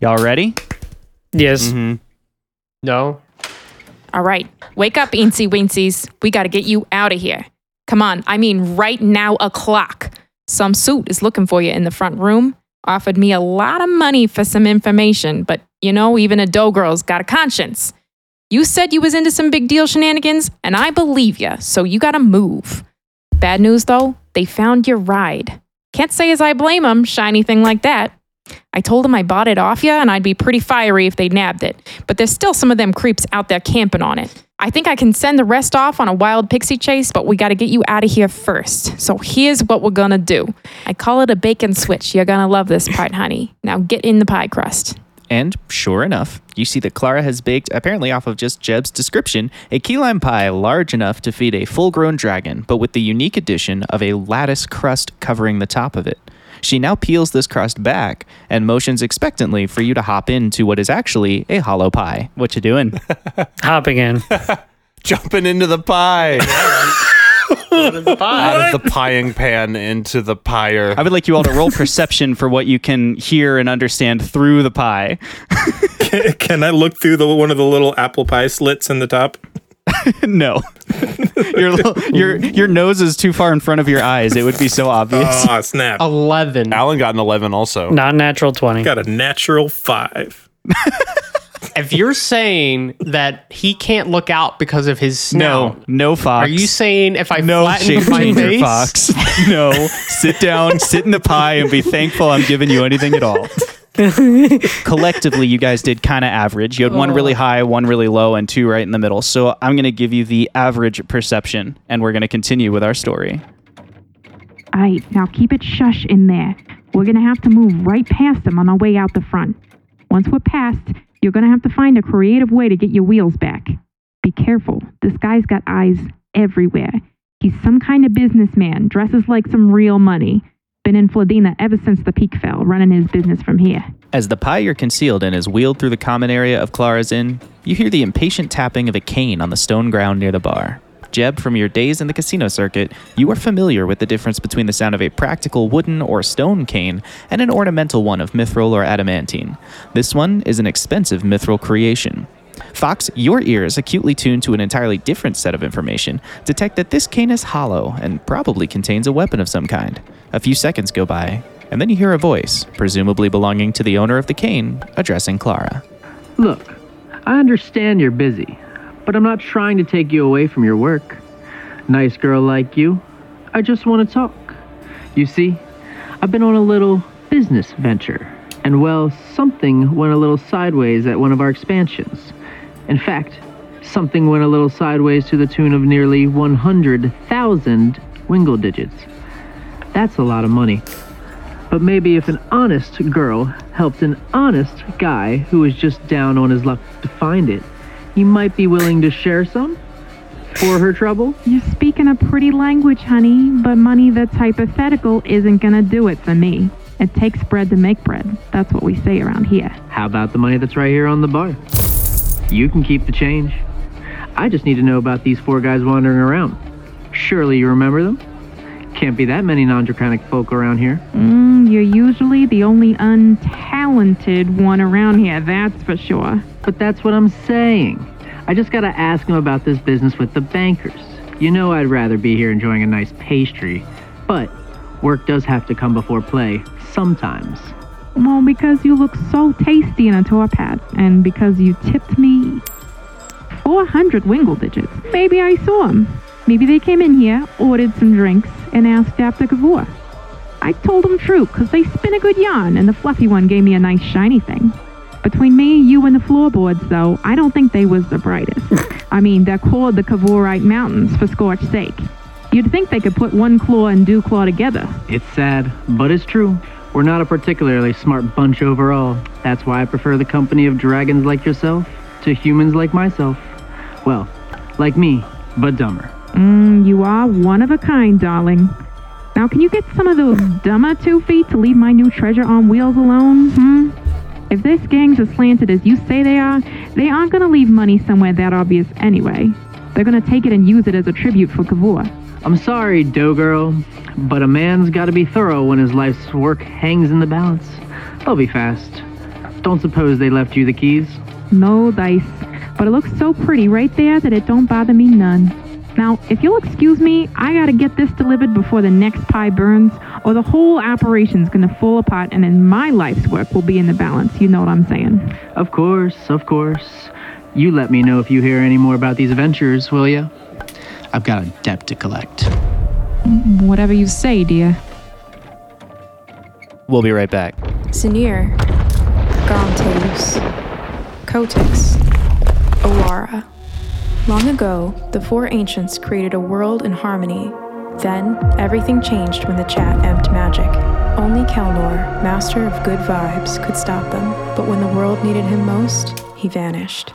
Y'all ready? Yes. Mm-hmm. No. All right, wake up, eensy weensies. We got to get you out of here. Come on, I mean right now o'clock. Some suit is looking for you in the front room. Offered me a lot of money for some information, but you know, even a dough girl's got a conscience. You said you was into some big deal shenanigans, and I believe you, so you gotta move. Bad news though, they found your ride. Can't say as I blame 'em, shiny thing like that. I told them I bought it off you and I'd be pretty fiery if they nabbed it, but there's still some of them creeps out there camping on it. I think I can send the rest off on a wild pixie chase, but we gotta get you out of here first. So here's what we're gonna do. I call it a bacon switch. You're gonna love this part, honey. Now get in the pie crust. And sure enough, you see that Clara has baked, apparently off of just Jeb's description, a key lime pie large enough to feed a full grown dragon, but with the unique addition of a lattice crust covering the top of it. She now peels this crust back and motions expectantly for you to hop into what is actually a hollow pie. What you doing? Hopping in. Jumping into the pie. Out of the pie. Out of the pieing pan into the pyre. I would like you all to roll perception for what you can hear and understand through the pie. Can I look through the one of the little apple pie slits in the top? no. your, little, your your nose is too far in front of your eyes. It would be so obvious. Ah, snap. 11. Alan got an 11 also. Not natural 20. Got a natural five. If you're saying that he can't look out because of his no, no fox. are you saying if I no flatten shape my changer face, fox? No. Sit down, sit in the pie, and be thankful I'm giving you anything at all. Collectively, you guys did kind of average. You had one really oh. high, one really low, and two right in the middle. So I'm going to give you the average perception, and we're going to continue with our story. All right, now keep it shush in there. We're gonna have to move right past them on our way out the front. Once we're past, you're gonna have to find a creative way to get your wheels back. Be careful, this guy's got eyes everywhere. He's some kind of businessman, dresses like some real money. Been in Fladena ever since the peak fell, running his business from here. As the pie you're concealed in is wheeled through the common area of Clara's Inn, you hear the impatient tapping of a cane on the stone ground near the bar. Jeb, from your days in the casino circuit, you are familiar with the difference between the sound of a practical wooden or stone cane and an ornamental one of mithril or adamantine. This one is an expensive mithril creation. Fox, your ears, acutely tuned to an entirely different set of information, detect that this cane is hollow and probably contains a weapon of some kind. A few seconds go by, and then you hear a voice, presumably belonging to the owner of the cane, addressing Clara. Look, I understand you're busy, but I'm not trying to take you away from your work. Nice girl like you, I just want to talk. You see, I've been on a little business venture, and well, something went a little sideways at one of our expansions. In fact, something went a little sideways to the tune of nearly 100,000 wingle digits. That's a lot of money. But maybe if an honest girl helped an honest guy who was just down on his luck to find it, he might be willing to share some for her trouble. You're speaking a pretty language, honey, but money that's hypothetical isn't gonna do it for me. It takes bread to make bread. That's what we say around here. How about the money that's right here on the bar? You can keep the change. I just need to know about these four guys wandering around. Surely you remember them? Can't be that many non-draconic folk around here. Mm, you're usually the only untalented one around here, that's for sure. But that's what I'm saying. I just gotta ask him about this business with the bankers. You know I'd rather be here enjoying a nice pastry, but work does have to come before play sometimes. Well, because you look so tasty in a tour pad, and because you tipped me 400 wingle digits. Maybe I saw them. Maybe they came in here, ordered some drinks, and asked after Kavor. I told them true, 'cause they spin a good yarn, and the fluffy one gave me a nice shiny thing. Between me, you, and the floorboards, though, I don't think they was the brightest. I mean, they're called the Kavorite Mountains for scorch's sake. You'd think they could put one claw and dew claw together. It's sad, but it's true. We're not a particularly smart bunch overall. That's why I prefer the company of dragons like yourself to humans like myself. Well, like me, but dumber. Mm, you are one of a kind, darling. Now, can you get some of those dumber two feet to leave my new treasure on wheels alone? Hmm? If this gang's as slanted as you say they are, they aren't gonna leave money somewhere that obvious anyway. They're gonna take it and use it as a tribute for Kavor. I'm sorry, Dough Girl, but a man's gotta be thorough when his life's work hangs in the balance. I'll be fast. Don't suppose they left you the keys? No dice. But it looks so pretty right there that it don't bother me none. Now, if you'll excuse me, I gotta get this delivered before the next pie burns, or the whole operation's gonna fall apart and then my life's work will be in the balance. You know what I'm saying? Of course, of course. You let me know if you hear any more about these adventures, will ya? I've got a debt to collect. Whatever you say, dear. We'll be right back. Zanir, Gauntaeus, Kotix, Olara. Long ago, the four ancients created a world in harmony. Then, everything changed when the chat emped magic. Only Kelnor, master of good vibes, could stop them, but when the world needed him most, he vanished.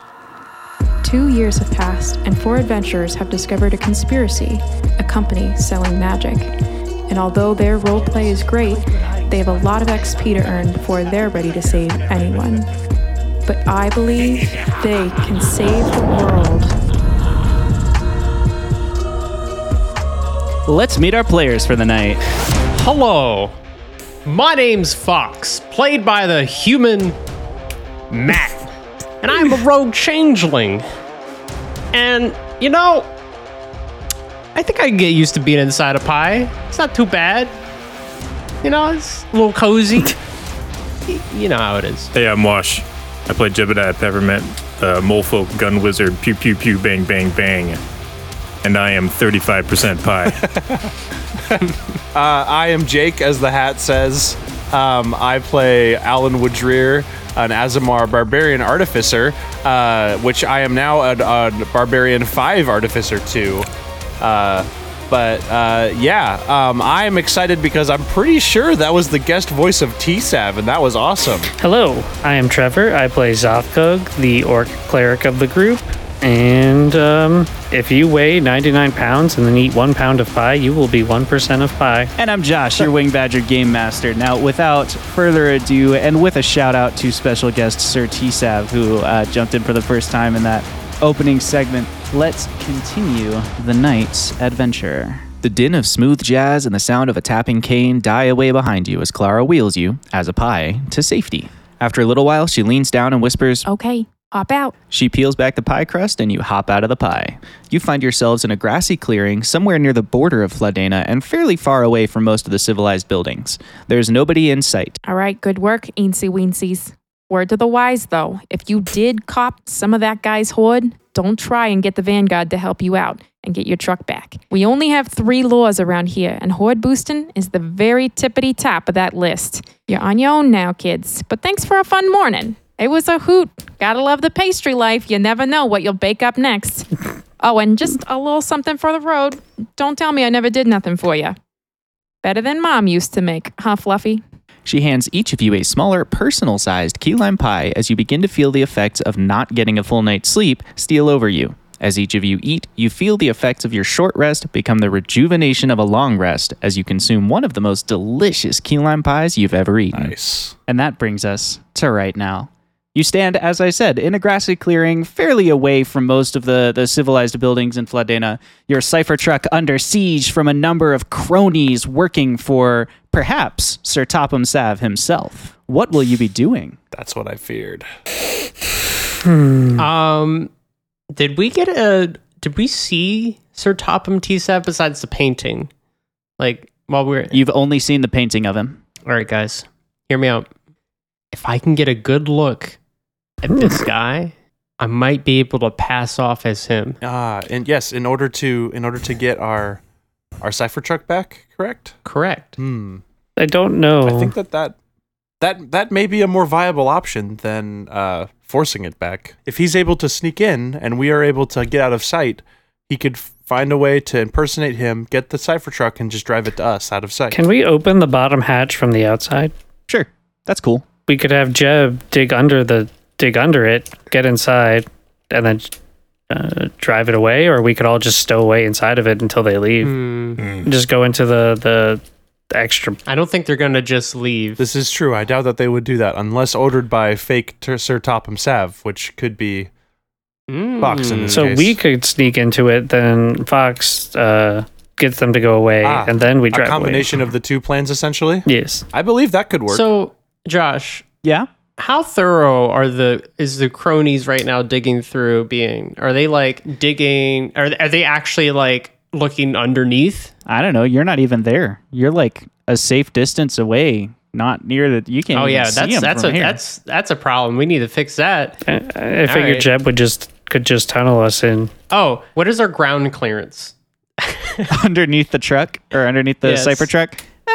Two years have passed, and four adventurers have discovered a conspiracy, a company selling magic. And although their roleplay is great, they have a lot of XP to earn before they're ready to save anyone. But I believe they can save the world. Let's meet our players for the night. Hello. My name's Fox, played by the human Matt. And I'm a rogue changeling. And, you know, I think I can get used to being inside a pie. It's not too bad. You know, it's a little cozy. You know how it is. Hey, I'm Wash. I play Jebediah Peppermint, the molefolk gun wizard, pew pew pew, bang bang bang. And I am 35% pie. Uh, I am Jake, as the hat says. Um, I play Alan Woodrear, an Aasimar Barbarian Artificer, uh, which I am now a, a Barbarian 5 Artificer too. Uh, but uh, yeah, um, I am excited because I'm pretty sure that was the guest voice of T-Sav, and that was awesome. Hello, I am Trevor. I play Zothkog, the orc cleric of the group. And um, if you weigh 99 pounds and then eat one pound of pie, you will be 1% of pie. And I'm Josh, your Wing Badger Game Master. Now, without further ado, and with a shout out to special guest Sir T-Sav, who uh, jumped in for the first time in that opening segment, let's continue the night's adventure. The din of smooth jazz and the sound of a tapping cane die away behind you as Clara wheels you, as a pie, to safety. After a little while, she leans down and whispers, Okay, hop out. She peels back the pie crust and you hop out of the pie. You find yourselves in a grassy clearing somewhere near the border of Fladena and fairly far away from most of the civilized buildings. There's nobody in sight. All right, good work, eensy weensies. Word to the wise, though. If you did cop some of that guy's hoard, don't try and get the Vanguard to help you out and get your truck back. We only have three laws around here, and hoard boosting is the very tippity top of that list. You're on your own now, kids, but thanks for a fun morning. It was a hoot. Gotta love the pastry life. You never know what you'll bake up next. Oh, and just a little something for the road. Don't tell me I never did nothing for you. Better than mom used to make, huh, Fluffy? She hands each of you a smaller, personal sized key lime pie as you begin to feel the effects of not getting a full night's sleep steal over you. As each of you eat, you feel the effects of your short rest become the rejuvenation of a long rest as you consume one of the most delicious key lime pies you've ever eaten. Nice. And that brings us to right now. You stand, as I said, in a grassy clearing, fairly away from most of the, the civilized buildings in Fladena. Your cipher truck under siege from a number of cronies working for perhaps Sir Topham Sav himself. What will you be doing? That's what I feared. Um, did we get a? Did we see Sir Topham T-Sav besides the painting? Like while we're You've only seen the painting of him. all right, guys, hear me out. If I can get a good look at this guy, I might be able to pass off as him. Ah, and yes, in order to in order to get our our cipher truck back, correct? Correct. Hmm. I don't know. I think that that that that may be a more viable option than uh, forcing it back. If he's able to sneak in and we are able to get out of sight, he could f- find a way to impersonate him, get the cipher truck, and just drive it to us out of sight. Can we open the bottom hatch from the outside? Sure, that's cool. We could have Jeb dig under the dig under it, get inside, and then uh, drive it away, or we could all just stow away inside of it until they leave. Hmm. Just go into the the extra. I don't think they're gonna just leave. this is true. I doubt that they would do that unless ordered by fake Ter- Sir Topham Sav, which could be Fox in this So case. we could sneak into it. Then Fox uh, gets them to go away, Ah, and then we drive. a drive combination of the two plans, essentially. Yes. I believe that could work. So, Josh, Yeah? How thorough are the is the cronies right now digging through being? Are they like digging? Are are they actually like looking underneath? I don't know. You're not even there. You're like a safe distance away, not near the. You can't. Oh even yeah, see that's a here. that's that's a problem. We need to fix that. I, I figured right. Jeb would just could just tunnel us in. Oh, what is our ground clearance? underneath the truck or underneath the Yes. cipher truck. Eh,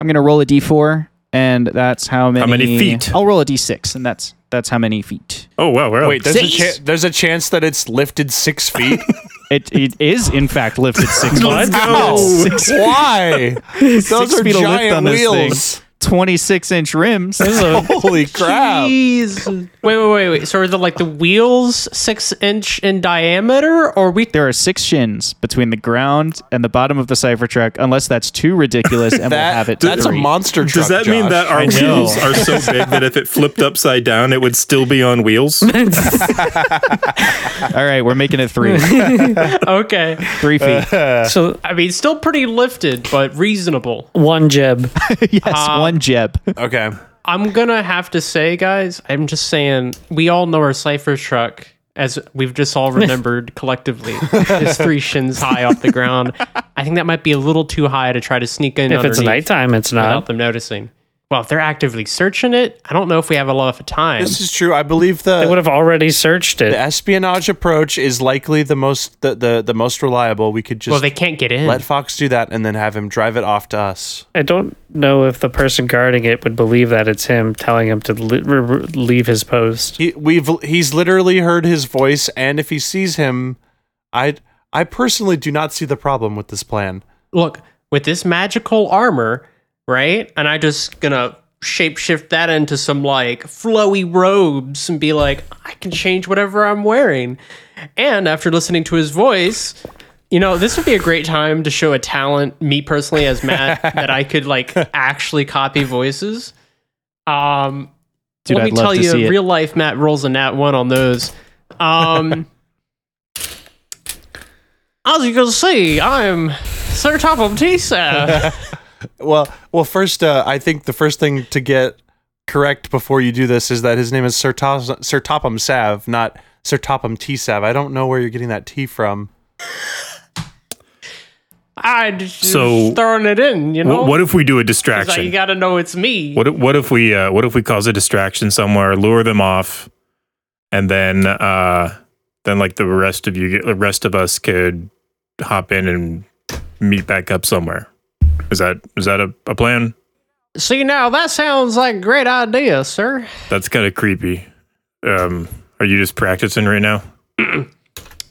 I'm gonna roll a d4, and that's how many. many feet? I'll roll a d6, and that's that's how many feet. Oh wow, wow. Wait, there's a, cha- there's a chance that it's lifted six feet. It, it is in fact lifted six What? feet. How? Six, Why? Those six are feet of lift giant on this thing. Wheels. 26 inch rims. Holy crap! Jeez. Wait, wait, wait, wait. So are the like the wheels six inch in diameter, or we? There are six shins between the ground and the bottom of the cipher truck, unless that's too ridiculous, and we'll have it. That, to that's a monster truck. Does that mean that our wheels are so big that if it flipped upside down, it would still be on wheels? All right, we're making it three. Okay. three feet. So I mean, still pretty lifted, but reasonable. one Jeb. yes, uh, one jeb. Okay. I'm gonna have to say, guys, I'm just saying, we all know our cipher truck, as we've just all remembered collectively, is three shins high off the ground. I think that might be a little too high to try to sneak in If it's underneath nighttime, it's not without not. them noticing. Well, if they're actively searching it, I don't know if we have a lot of time. This is true. I believe the They would have already searched it. the espionage approach is likely the most the, the, the most reliable. We could just well, they can't get in. let Fox do that and then have him drive it off to us. I don't know if the person guarding it would believe that it's him telling him to li- r- r- leave his post. He we've he's literally heard his voice, and if he sees him, I I personally do not see the problem with this plan. Look, with this magical armor, right? And I just gonna shapeshift that into some like flowy robes and be like, I can change whatever I'm wearing. And after listening to his voice, you know, this would be a great time to show a talent, me personally as Matt, that I could like actually copy voices. Um Dude, let me I'd tell you, real life Matt rolls a nat one on those. Um as you can see, I'm Sir Topham Tisa. Well, well, first, uh, I think the first thing to get correct before you do this is that his name is Sir, Tos- Sir Topham Sav, not Sir Topham T Sav. I don't know where you're getting that T from. I just So- throwing it in, you know. what, what if we do a distraction? like, you got to know it's me. What if, what if we uh, what if we cause a distraction somewhere, lure them off, and then uh, then like the rest of you, the rest of us could hop in and meet back up somewhere. Is that is that a, a plan? See now, that sounds like a great idea, sir. That's kind of creepy. Um, are you just practicing right now?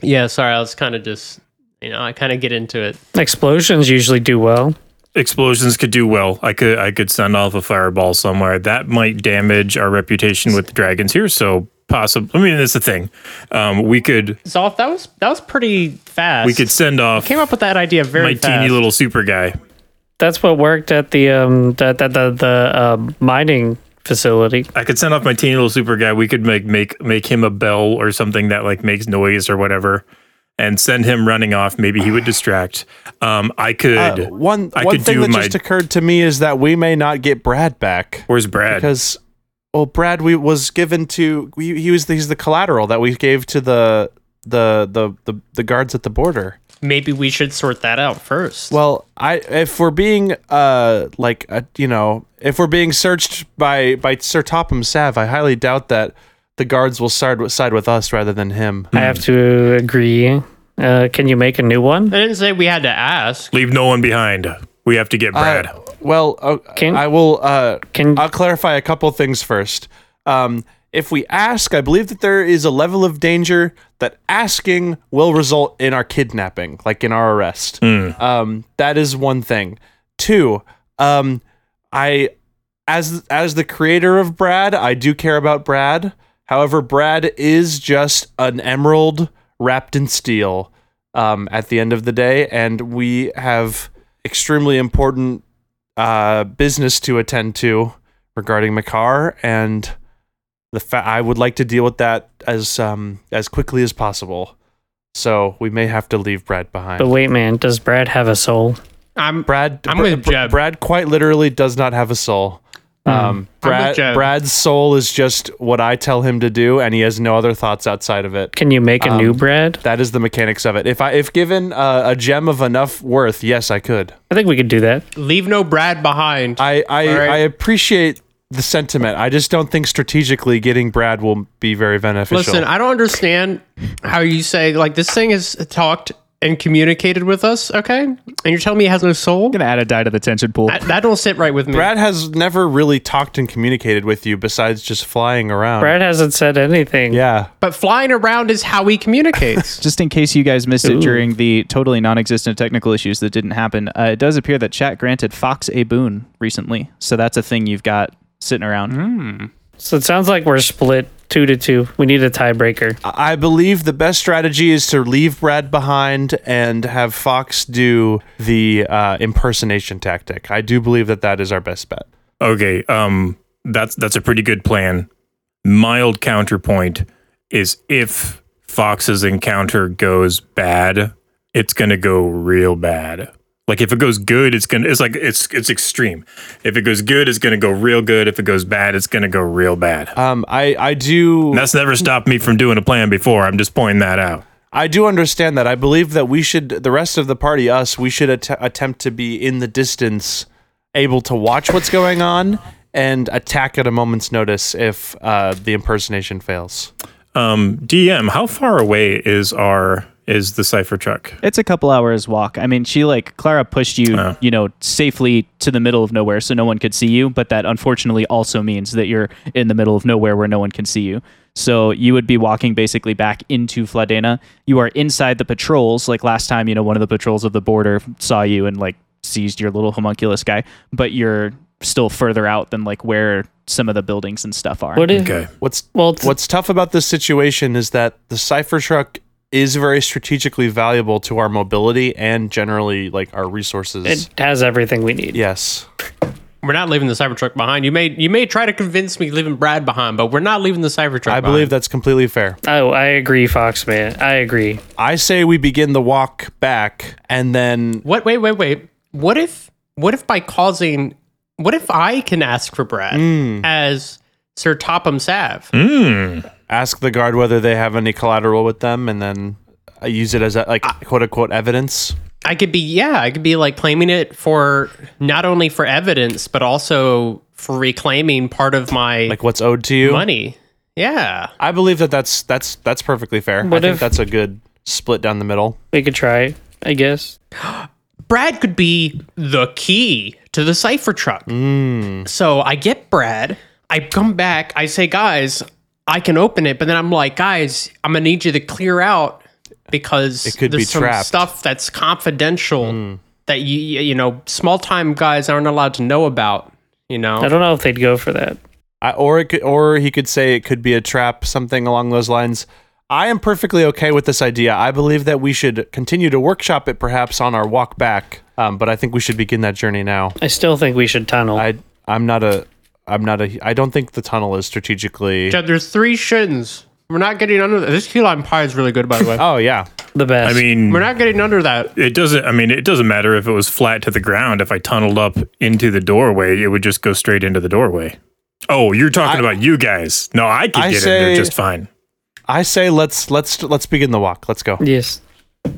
Yeah, sorry, I was kind of just, you know, I kind of get into it. Explosions usually do well. explosions could do well. I could I could send off a fireball somewhere. That might damage our reputation with the dragons here. So possible. I mean, that's the thing. Um, we could Zolf, that was that was pretty fast. we could send off came up with that idea very fast. my fast. teeny little super guy. That's what worked at the um the the the, the uh, mining facility. I could send off my teeny little super guy. We could make make make him a bell or something that like makes noise or whatever, and send him running off. Maybe he would distract. Um, I could. Uh, one I one could thing do that my. just occurred to me is that we may not get Brad back Where's Brad? because, well, Brad we was given to we, he was he's the collateral that we gave to the the the the, the guards at the border. Maybe we should sort that out first. Well, I if we're being uh like uh, you know if we're being searched by by Sir Topham Sav, I highly doubt that the guards will side with, side with us rather than him. I have to agree. Uh, can you make a new one? I didn't say we had to ask. Leave no one behind. We have to get Brad. Uh, well, uh, Can- I will. Uh, Can I'll clarify a couple things first. Um, if we ask, I believe that there is a level of danger that asking will result in our kidnapping, like in our arrest. Um, that is one thing. Two, um, I, as as the creator of Brad, I do care about Brad. However, Brad is just an emerald wrapped in steel. Um, at the end of the day, and we have extremely important uh, business to attend to regarding Mekar, and the fa- I would like to deal with that as um, as quickly as possible. So we may have to leave Brad behind. but wait, man, does Brad have a soul? I'm Brad, I'm Br- with Jeb. Brad quite literally does not have a soul. Um, I'm with Brad, Jeb. Brad's soul is just what I tell him to do, and he has no other thoughts outside of it. Can you make a new Brad? That is the mechanics of it. If I if given uh, a gem of enough worth, yes, I could. I think we could do that. Leave no Brad behind. I I, All right. I appreciate the sentiment. I just don't think strategically getting Brad will be very beneficial. Listen, I don't understand how you say like this thing has talked and communicated with us, okay? And you're telling me it has no soul? I'm gonna add a die to the tension pool. That, that don't sit right with me. Brad has never really talked and communicated with you besides just flying around. Brad hasn't said anything. Yeah. but flying around is how he communicates. Just in case you guys missed it during the totally non-existent technical issues that didn't happen, uh, it does appear that chat granted Fox a boon recently, so that's a thing you've got sitting around. So it sounds like we're split two to two. We need a tiebreaker. I believe the best strategy is to leave Brad behind and have Fox do the uh, impersonation tactic. I do believe that that is our best bet. Okay, um, that's that's a pretty good plan. Mild counterpoint is if Fox's encounter goes bad, it's gonna go real bad. Like if it goes good, it's gonna it's like it's it's extreme. If it goes good, it's gonna go real good. If it goes bad, it's gonna go real bad. Um, I I do And that's never stopped me from doing a plan before. I'm just pointing that out. I do understand that. I believe that we should the rest of the party, us, we should att- attempt to be in the distance, able to watch what's going on and attack at a moment's notice if uh, the impersonation fails. Um, DM, how far away is our is the cipher truck? It's a couple hours walk. I mean, she like Clara pushed you, Oh. you know, safely to the middle of nowhere so no one could see you, but that unfortunately also means that you're in the middle of nowhere where no one can see you. So you would be walking basically back into Fladena. You are inside the patrols, like last time, you know, one of the patrols of the border saw you and like seized your little homunculus guy, but you're still further out than like where some of the buildings and stuff are. What if? Okay. What's Well, it's- what's tough about this situation is that the cipher truck is very strategically valuable to our mobility and generally like our resources. It has everything we need. yes. we're not leaving the cipher truck behind. You may you may try to convince me leaving Brad behind, but we're not leaving the cipher truck I behind. believe that's completely fair. Oh, I agree, Foxman. I agree. I say we begin the walk back and then What wait, wait, wait. What if what if by causing what if I can ask for Brad as Sir Topham Sav? Mm. Ask the guard whether they have any collateral with them and then uh, use it as a, like quote unquote evidence. I could be yeah, I could be like claiming it for not only for evidence but also for reclaiming part of my Like what's owed to you. money. Yeah. I believe that that's that's that's perfectly fair. I think that's a good split down the middle. We could try, I guess. Brad could be the key to the cipher truck. So I get Brad. I come back. I say, guys, I can open it, but then I'm like, guys, I'm gonna need you to clear out because It could there's be some trapped. stuff that's confidential that you you know small time guys aren't allowed to know about. You know, I don't know if they'd go for that. I, or it could, or he could say it could be a trap, something along those lines. I am perfectly okay with this idea. I believe that we should continue to workshop it, perhaps on our walk back. Um, but I think we should begin that journey now. I still think we should tunnel. I I'm not a I'm not a I don't think the tunnel is strategically. Jeb, there's three shins. We're not getting under that. This key lime pie is really good, by the way. Oh yeah, the best. I mean, We're not getting under that. it doesn't. I mean, it doesn't matter if it was flat to the ground. If I tunneled up into the doorway, it would just go straight into the doorway. Oh, you're talking I- about you guys. No, I could I get in there just fine. I say let's let's let's begin the walk. Let's go. yes.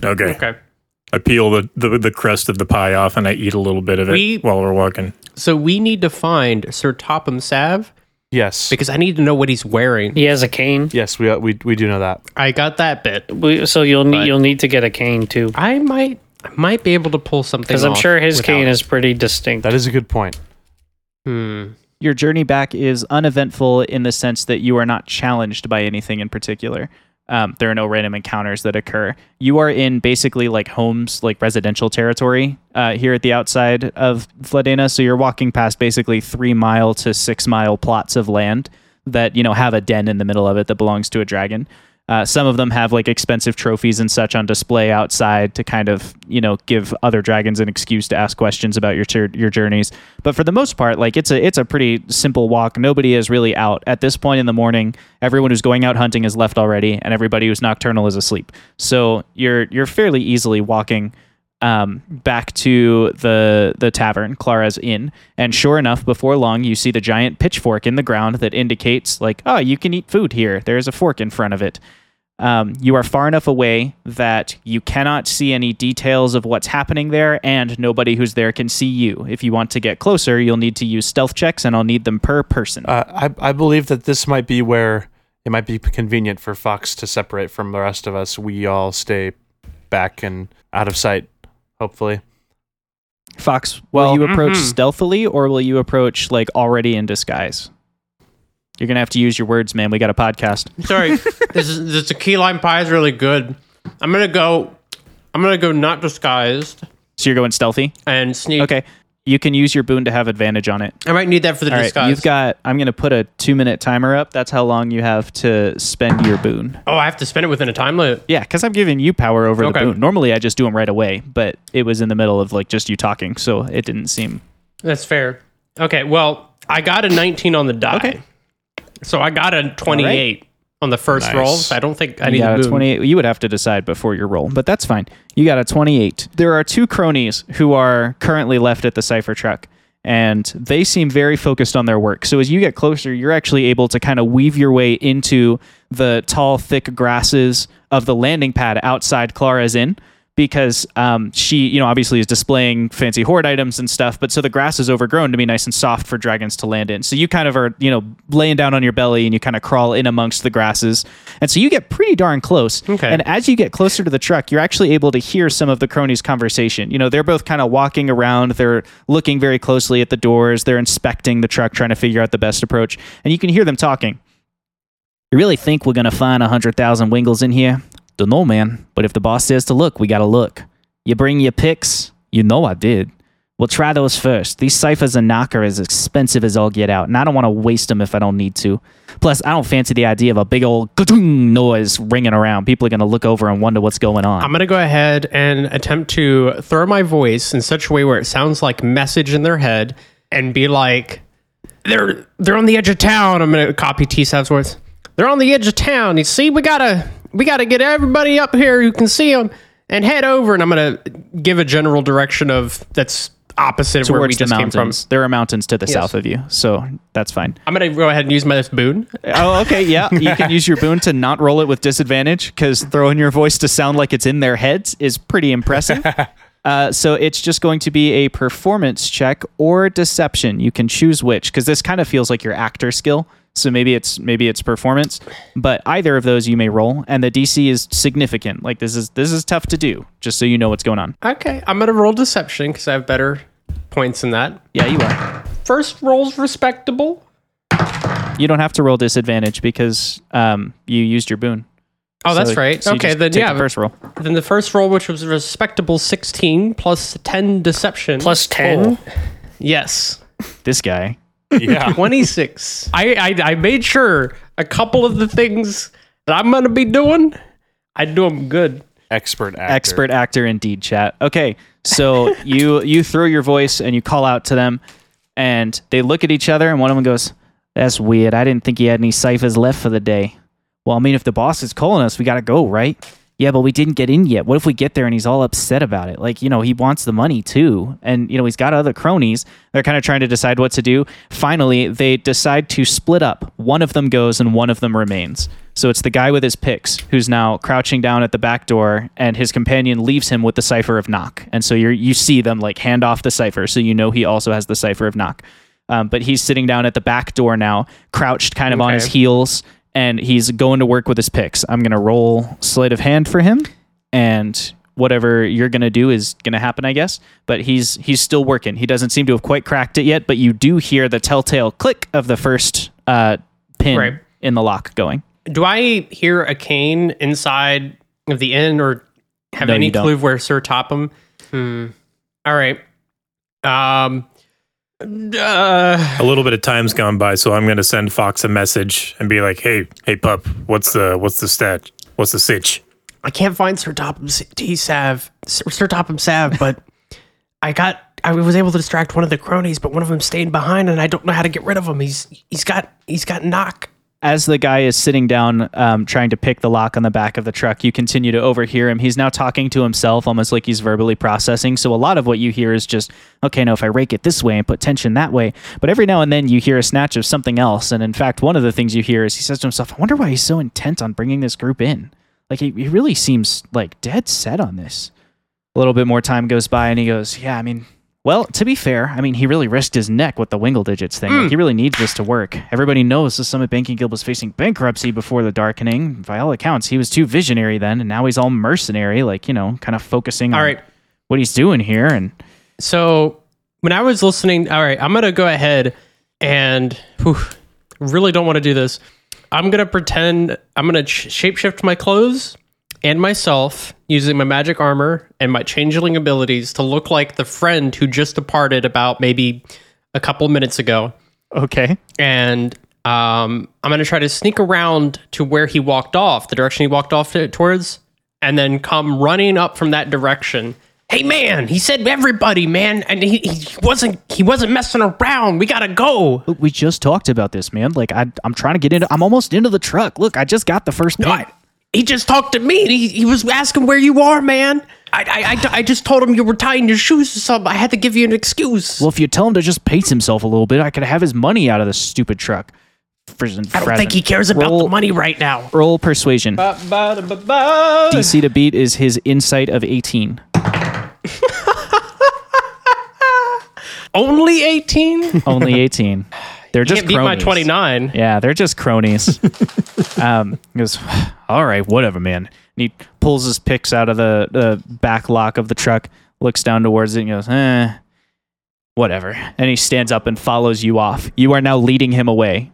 Okay. Okay. I peel the, the the crust of the pie off and I eat a little bit of it We- while we're walking. So we need to find Sir Topham Sav Yes, because I need to know what he's wearing. He has a cane. yes, we we we do know that. I got that bit. We, so you'll need you'll need to get a cane too, I might I might be able to pull something. because I'm off sure his without cane it. is pretty distinct. That is a good point. Hmm. your journey back is uneventful in the sense that you are not challenged by anything in particular. Um, there are no random encounters that occur. You are in basically like homes, like residential territory uh, here at the outside of Fladena. So you're walking past basically three mile to six mile plots of land that you know have a den in the middle of it that belongs to a dragon. Uh, some of them have like expensive trophies and such on display outside to kind of you know give other dragons an excuse to ask questions about your tur- your journeys. But for the most part, like it's a it's a pretty simple walk. Nobody is really out at this point in the morning. Everyone who's going out hunting has left already, and everybody who's nocturnal is asleep. So you're you're fairly easily walking um, back to the the tavern, Clara's Inn, and sure enough, before long, you see the giant pitchfork in the ground that indicates like, oh, you can eat food here. There's a fork in front of it. Um, you are far enough away that you cannot see any details of what's happening there, and nobody who's there can see you. If you want to get closer, you'll need to use stealth checks, and I'll need them per person. Uh, I, I believe that this might be where it might be convenient for Fox to separate from the rest of us. We all stay back and out of sight, hopefully. Fox, will Well, you approach mhm. stealthily, or will you approach like already in disguise? You're gonna have to use your words, man. We got a podcast. Sorry, this is this key lime pie is really good. I'm gonna go. I'm gonna go not disguised So you're going stealthy. and sneak. Okay. You can use your boon to have advantage on it. I might need that for the All right. disguise. You've got. I'm gonna put a two minute timer up. That's how long you have to spend your boon. oh, I have to spend it within a time limit. Yeah, because I'm giving you power over Okay. the boon. Normally, I just do them right away, but it was in the middle of like just you talking, so it didn't seem. That's fair. Okay, well, I got a 19 on the die. Okay. So I got a 28 on the first Nice. roll. So I don't think I You need got a a 28. You would have to decide before your roll, but that's fine. You got a 28. There are two cronies who are currently left at the cipher truck, and they seem very focused on their work. So as you get closer, you're actually able to kind of weave your way into the tall, thick grasses of the landing pad outside Clara's Inn. Because um, she, you know, obviously is displaying fancy hoard items and stuff, but so the grass is overgrown to be nice and soft for dragons to land in. So you kind of are, you know, laying down on your belly and you kind of crawl in amongst the grasses, and so you get pretty darn close. Okay. And as you get closer to the truck, you're actually able to hear some of the cronies' conversation. You know, they're both kind of walking around, they're looking very closely at the doors, they're inspecting the truck, trying to figure out the best approach, and you can hear them talking. You really think we're gonna find a hundred thousand wingles in here? Don't know, man. But if the boss says to look, we gotta look. You bring your picks? You know I did. We'll try those first. These ciphers and knock are as expensive as all get out, and I don't want to waste them if I don't need to. Plus, I don't fancy the idea of a big old noise ringing around. People are going to look over and wonder what's going on. I'm going to go ahead and attempt to throw my voice in such a way where it sounds like message in their head and be like, they're they're on the edge of town. I'm going to copy T Sav's voice. They're on the edge of town. You see, we gotta we gotta get everybody up here who can see them and head over. And I'm going to give a general direction of that's opposite of where we just came from. There are mountains to the south of you, so that's fine. I'm going to go ahead and use my boon. Oh, okay, yeah. You can use your boon to not roll it with disadvantage because throwing your voice to sound like it's in their heads is pretty impressive. Uh, so it's just going to be a performance check or deception. You can choose which because this kind of feels like your actor skill. So maybe it's maybe it's performance, but either of those you may roll, and the DC is significant. Like this is this is tough to do. Just so you know what's going on. Okay, I'm going to roll deception because I have better points in that. Yeah, you are. First roll's respectable. You don't have to roll disadvantage because um, you used your boon. Oh, that's right. so okay, then yeah. the first roll. Then the first roll, which was a respectable 16 plus 10 deception. Plus 10? Yes. This guy. Yeah. 26. I, I I made sure a couple of the things that I'm going to be doing, I do them good. Expert actor. expert actor indeed chat okay so you you throw your voice and you call out to them and they look at each other and one of them goes that's weird i didn't think he had any ciphers left for the day well i mean if the boss is calling us we gotta go right yeah but we didn't get in yet. What if we get there and he's all upset about it? Like you know he wants the money too. And you know he's got other cronies. They're kind of trying to decide what to do. Finally they decide to split up. One of them goes and one of them remains. So it's the guy with his picks who's now crouching down at the back door, and his companion leaves him with the cipher of knock. And so you you see them like hand off the cipher, so you know he also has the cipher of knock. Um, but he's sitting down at the back door now, crouched kind of on his heels, and he's going to work with his picks. I'm gonna roll sleight of hand for him, and whatever you're gonna do is gonna happen, I guess. But he's he's still working. He doesn't seem to have quite cracked it yet, but you do hear the telltale click of the first uh, pin Right. in the lock going. Do I hear a cane inside of the inn or have No, any clue where Sir Topham? Hmm. All right. Um. Uh, A little bit of time's gone by, so I'm gonna send Fox a message and be like, "Hey, hey, pup, what's the what's the stat? What's the sitch?" I can't find Sir Topham's T Sav, Sir, Sir Topham Sav, but I got I was able to distract one of the cronies, but one of them stayed behind, and I don't know how to get rid of him. He's he's got he's got knock as the guy is sitting down um, trying to pick the lock on the back of the truck, you continue to overhear him. He's now talking to himself, almost like he's verbally processing. So a lot of what you hear is just, okay, now if I rake it this way and put tension that way. But every now and then you hear a snatch of something else. And in fact, one of the things you hear is he says to himself, I wonder why he's so intent on bringing this group in. Like he, he really seems like dead set on this. A little bit more time goes by and he goes, yeah, I mean, well, to be fair, I mean, he really risked his neck with the Wingle Digits thing. Like, he mm. really needs this to work. Everybody knows the Summit Banking Guild was facing bankruptcy before the Darkening. By all accounts, he was too visionary then, and now he's all mercenary, like, you know, kind of focusing All on right. what he's doing here. And So when I was listening, all right, I'm gonna go ahead and whew, really don't want to do this. I'm gonna pretend I'm gonna ch- shapeshift my clothes and myself using my magic armor and my changeling abilities to look like the friend who just departed about maybe a couple minutes ago. okay. And um, I'm gonna try to sneak around to where he walked off, the direction he walked off to, towards, and then come running up from that direction. Hey man, he said everybody, man, and he, he wasn't he wasn't messing around. We gotta go. Look, we just talked about this, man. Like, I, I'm trying to get into, I'm almost into the truck. Look, I just got the first No. I- he just talked to me. And he, he was asking where you are, man. I, I, I, I just told him you were tying your shoes or something. I had to give you an excuse. Well, if you tell him to just pace himself a little bit, I could have his money out of this stupid truck. Frizzin' I don't think he cares about Roll- the money right now. Roll persuasion. DC to beat is his insight of 18. Only 18? Only 18. They're just Can't beat my cronies. 29. Yeah, they're just cronies. um, he goes, all right, whatever, man. And he pulls his picks out of the, the back lock of the truck, looks down towards it, and goes, eh, whatever. And he stands up and follows you off. You are now leading him away.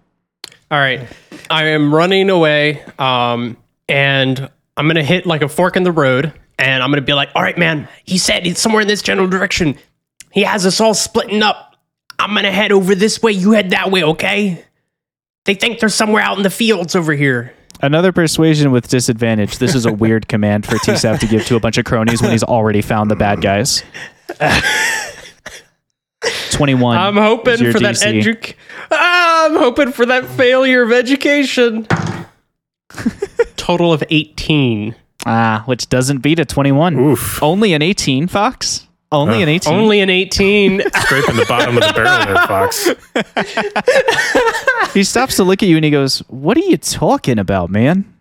All right. I am running away. Um, and I'm gonna hit like a fork in the road, and I'm gonna be like, "All right, man. He said it's somewhere in this general direction. He has us all splitting up. I'm gonna head over this way. You head that way, okay? They think they're somewhere out in the fields over here. Another persuasion with disadvantage. This is a weird command for T-Sav to give to a bunch of cronies when he's already found the bad guys. 21. I'm is hoping your for that edu- ah, I'm hoping for that failure of education. Total of 18. Ah, which doesn't beat a 21. Oof. Only an 18, Fox? Only uh, an 18. Only an 18. Scraping the bottom of the barrel there, Fox. He stops to look at you and he goes, What are you talking about, man?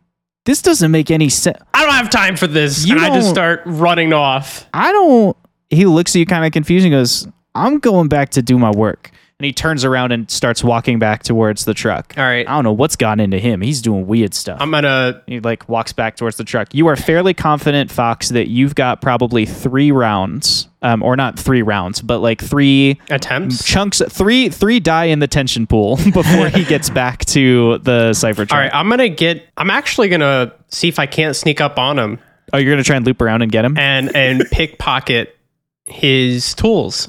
This doesn't make any sense. I don't have time for this. You and I just start running off. I don't. He looks at you kind of confused and goes, I'm going back to do my work. And he turns around and starts walking back towards the truck. All right. I don't know what's gotten into him. He's doing weird stuff. I'm gonna. he like walks back towards the truck. You are fairly confident, Fox, that you've got probably three rounds, um, or not three rounds, but like three Attempts. chunks, three three die in the tension pool before he gets back to the cipher truck. All right, I'm gonna get. I'm actually gonna see if I can't sneak up on him Oh, you're gonna try and loop around and get him. and and pickpocket his tools.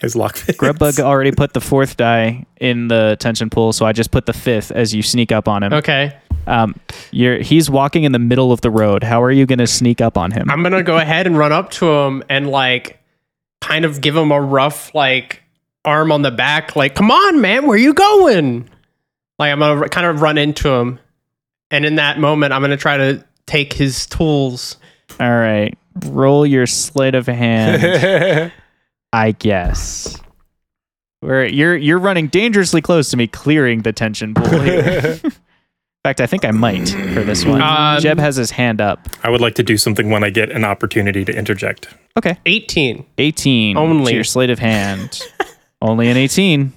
His lock fits. Grubbug already put the fourth die in the tension pool, so I just put the fifth as you sneak up on him. Okay, Um, you're he's walking in the middle of the road. How are you gonna sneak up on him? I'm gonna go ahead and run up to him and like, kind of give him a rough like arm on the back, like, "Come on, man, where are you going?" Like I'm gonna r- kind of run into him, and in that moment, I'm gonna try to take his tools. All right, roll your sleight of hand. I guess. Where you're you're running dangerously close to me, clearing the tension pool here. In fact, I think I might for this one. Um, Jeb has his hand up. I would like to do something when I get an opportunity to interject. Okay, 18. 18 Only. to your sleight of hand. Only an 18.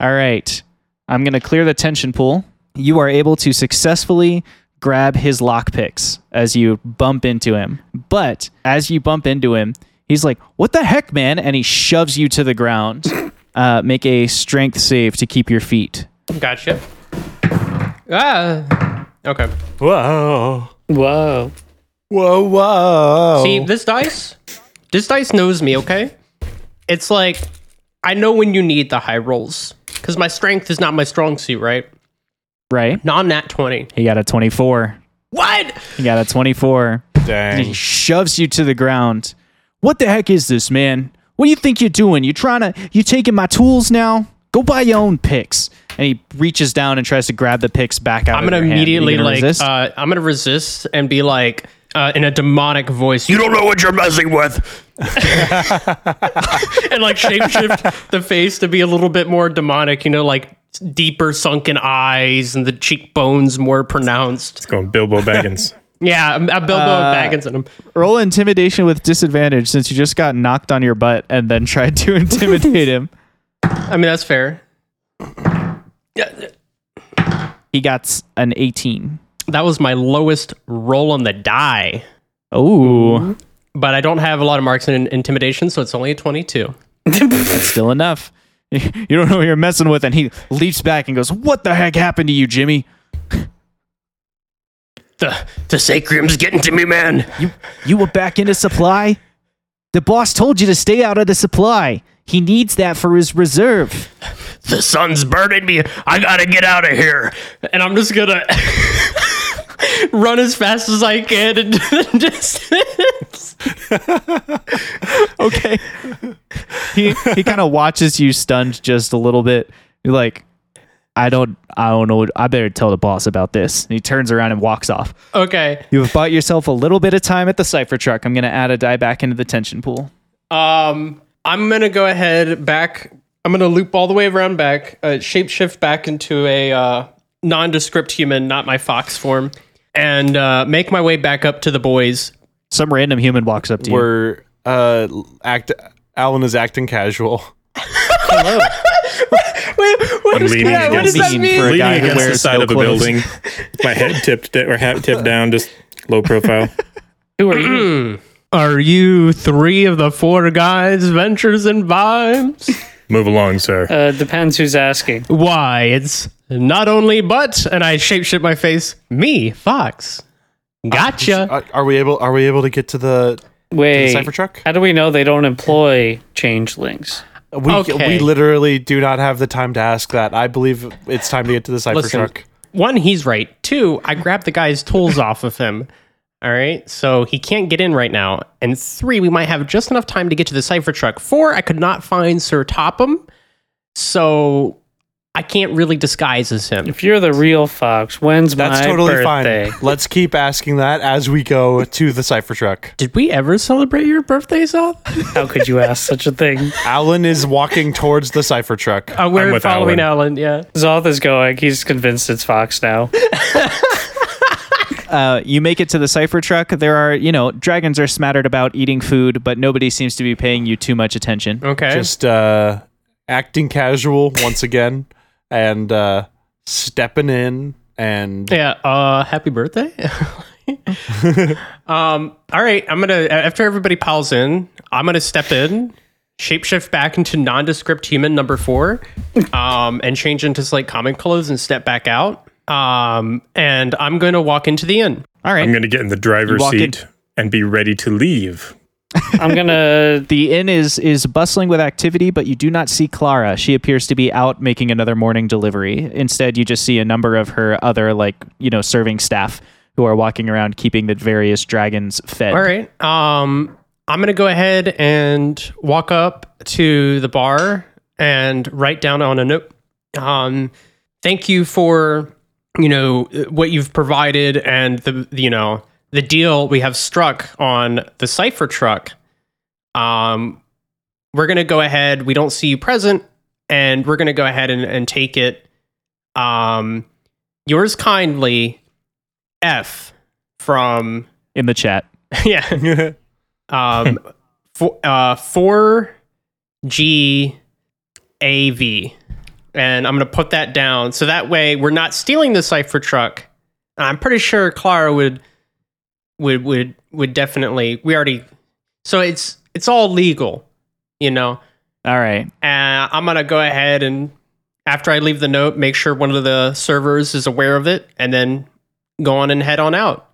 All right, I'm gonna clear the tension pool. You are able to successfully grab his lockpicks as you bump into him. But as you bump into him, he's like, "What the heck, man?" And he shoves you to the ground. Uh, make a strength save to keep your feet. Gotcha. Ah. Okay. Whoa. Whoa. Whoa, whoa. See, this dice, this dice knows me, okay? It's like, I know when you need the high rolls. Because my strength is not my strong suit, right? Right? Non nat 20. He got a 24. What? He got a 24. And he shoves you to the ground. What the heck is this, man? What do you think you're doing? You're trying to you taking my tools now? Go buy your own picks. and he reaches down and tries to grab the picks back out. I'm of gonna your hand. Are you immediately gonna immediately like resist? uh, I'm gonna resist and be like uh, in a demonic voice. You don't know what you're messing with. and like shapeshift the face to be a little bit more demonic. You know, like deeper sunken eyes and the cheekbones more pronounced. It's going Bilbo Baggins. Yeah, I'm, I'm Bilbo Uh, Baggins in him. Roll intimidation with disadvantage since you just got knocked on your butt and then tried to intimidate him. I mean, that's fair. Yeah, He got an 18. that was my lowest roll on the die, Oh, but I don't have a lot of marks in intimidation, so it's only a 22. that's still enough. You don't know who you're messing with, and he leaps back and goes, "What the heck happened to you, Jimmy? The the sacrium's getting to me, man. You you were back into supply? The boss told you to stay out of the supply. He needs that for his reserve." The sun's burning me. I gotta get out of here. And I'm just gonna run as fast as I can into the distance. okay. he he kind of watches you stunned just a little bit. You're like, I don't I don't know. I better tell the boss about this. And he turns around and walks off. Okay. You've bought yourself a little bit of time at the cipher truck. I'm gonna add a die back into the tension pool. Um, I'm gonna go ahead back. I'm gonna loop all the way around back, uh, shapeshift back into a uh, nondescript human, not my fox form, and uh, make my way back up to the boys. Some random human walks up to you. We're uh act Alan is acting casual. Wait, what, I'm leaning yeah, what does against- that Mean mean? for a Leaning guy who against the side no of a clothes. building, my head tipped or hat tipped down, just low profile. Who are you? Are you three of the four guys, Ventures and Vibes? Move along, sir. Uh, depends who's asking. Why, it's not only but, and I shapeshift my face, me, Fox. Gotcha. Are, are we able are we able to get to the, to the cipher truck? how do we know they don't employ changelings? We Okay. we literally do not have the time to ask that. I believe it's time to get to the cipher Listen, truck. one, he's right. Two, I grabbed the guy's tools off of him. All right, so he can't get in right now. And three, we might have just enough time to get to the cipher truck. Four, I could not find Sir Topham, so I can't really disguise as him. If you're the real Fox, when's my birthday? That's my totally birthday? fine. Let's keep asking that as we go to the cipher truck. Did we ever celebrate your birthday, Seth? How could you ask such a thing? Alan is walking towards the cipher truck. Uh, we're with following Alan. Alan. Yeah. Zoth is going. He's convinced it's Fox now. Uh, you make it to the cipher truck. There are, you know, dragons are smattered about eating food, but nobody seems to be paying you too much attention. Okay. Just uh acting casual once again and uh stepping in and Yeah. Uh, happy birthday. um. All right. I'm gonna after everybody piles in, I'm gonna step in, shapeshift back into nondescript human number four, um, and change into like common clothes and step back out. Um, and I'm gonna walk into the inn. All right. I'm going to get in the driver's walk in- seat and be ready to leave. I'm gonna. The inn is is bustling with activity, but you do not see Clara. She appears to be out making another morning delivery. Instead, you just see a number of her other like, you know, serving staff who are walking around keeping the various dragons fed. All right. Um, I'm gonna go ahead and walk up to the bar and write down on a note. Um, thank you for you know what you've provided and the you know the deal we have struck on the cipher truck. Um, we're gonna go ahead. We don't see you present, and we're gonna go ahead and, and take it. Um, yours kindly, F from In the chat. yeah. um, for, uh, four G A V, and I'm gonna put that down so that way we're not stealing the cipher truck. I'm pretty sure Clara would would would would definitely. We already so it's it's all legal, you know. All right. And I'm gonna go ahead and after I leave the note, make sure one of the servers is aware of it, and then go on and head on out.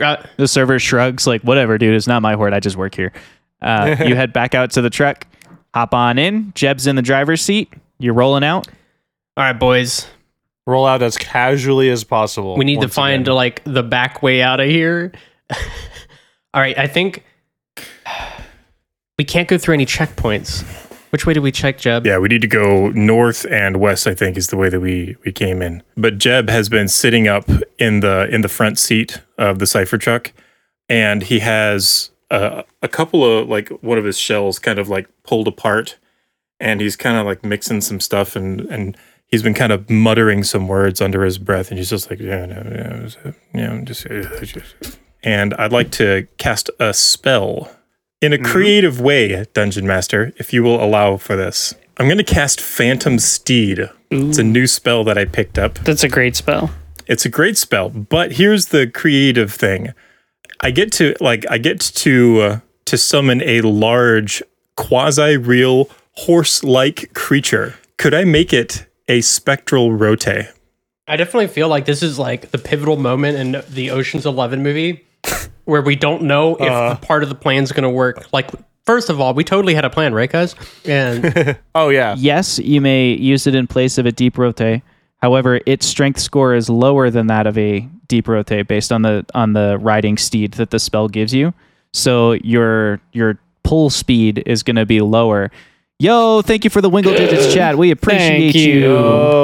Uh, The server shrugs, like, whatever, dude, it's not my word. I just work here. Uh, you head back out to the truck, hop on in. Jeb's in the driver's seat. You're rolling out. all right, boys. Roll out as casually as possible. We need to find again. like the back way out of here. All right, I think we can't go through any checkpoints. Which way do we check, Jeb? Yeah, we need to go north and west. I think is the way that we we came in. But Jeb has been sitting up in the in the front seat of the cipher truck, and he has a, a couple of like one of his shells kind of like pulled apart, and he's kind of like mixing some stuff, and and he's been kind of muttering some words under his breath, and he's just like yeah, no, no, yeah, uh, just, uh, just. And I'd like to cast a spell in a mm-hmm. creative way, Dungeon Master, if you will allow for this. I'm going to cast Phantom Steed. It's a new spell that I picked up. That's a great spell. It's a great spell, but here's the creative thing. I get to like I get to uh, to summon a large quasi-real horse-like creature. Could I make it a spectral rothé? I definitely feel like this is like the pivotal moment in the Ocean's Eleven movie where we don't know if uh. part of the plan is going to work. Like, first of all, we totally had a plan, right, guys? And Oh yeah. Yes, you may use it in place of a deep rothé. However, its strength score is lower than that of a deep rothé based on the on the riding steed that the spell gives you. So your your pull speed is going to be lower. Yo, thank you for the Wingle Digits chat. We appreciate Thank you.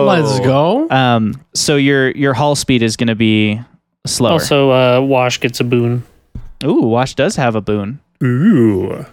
let's go. Um, so your your haul speed is going to be slower. Also, uh, Wash gets a boon. Ooh, Wash does have a boon. Ooh.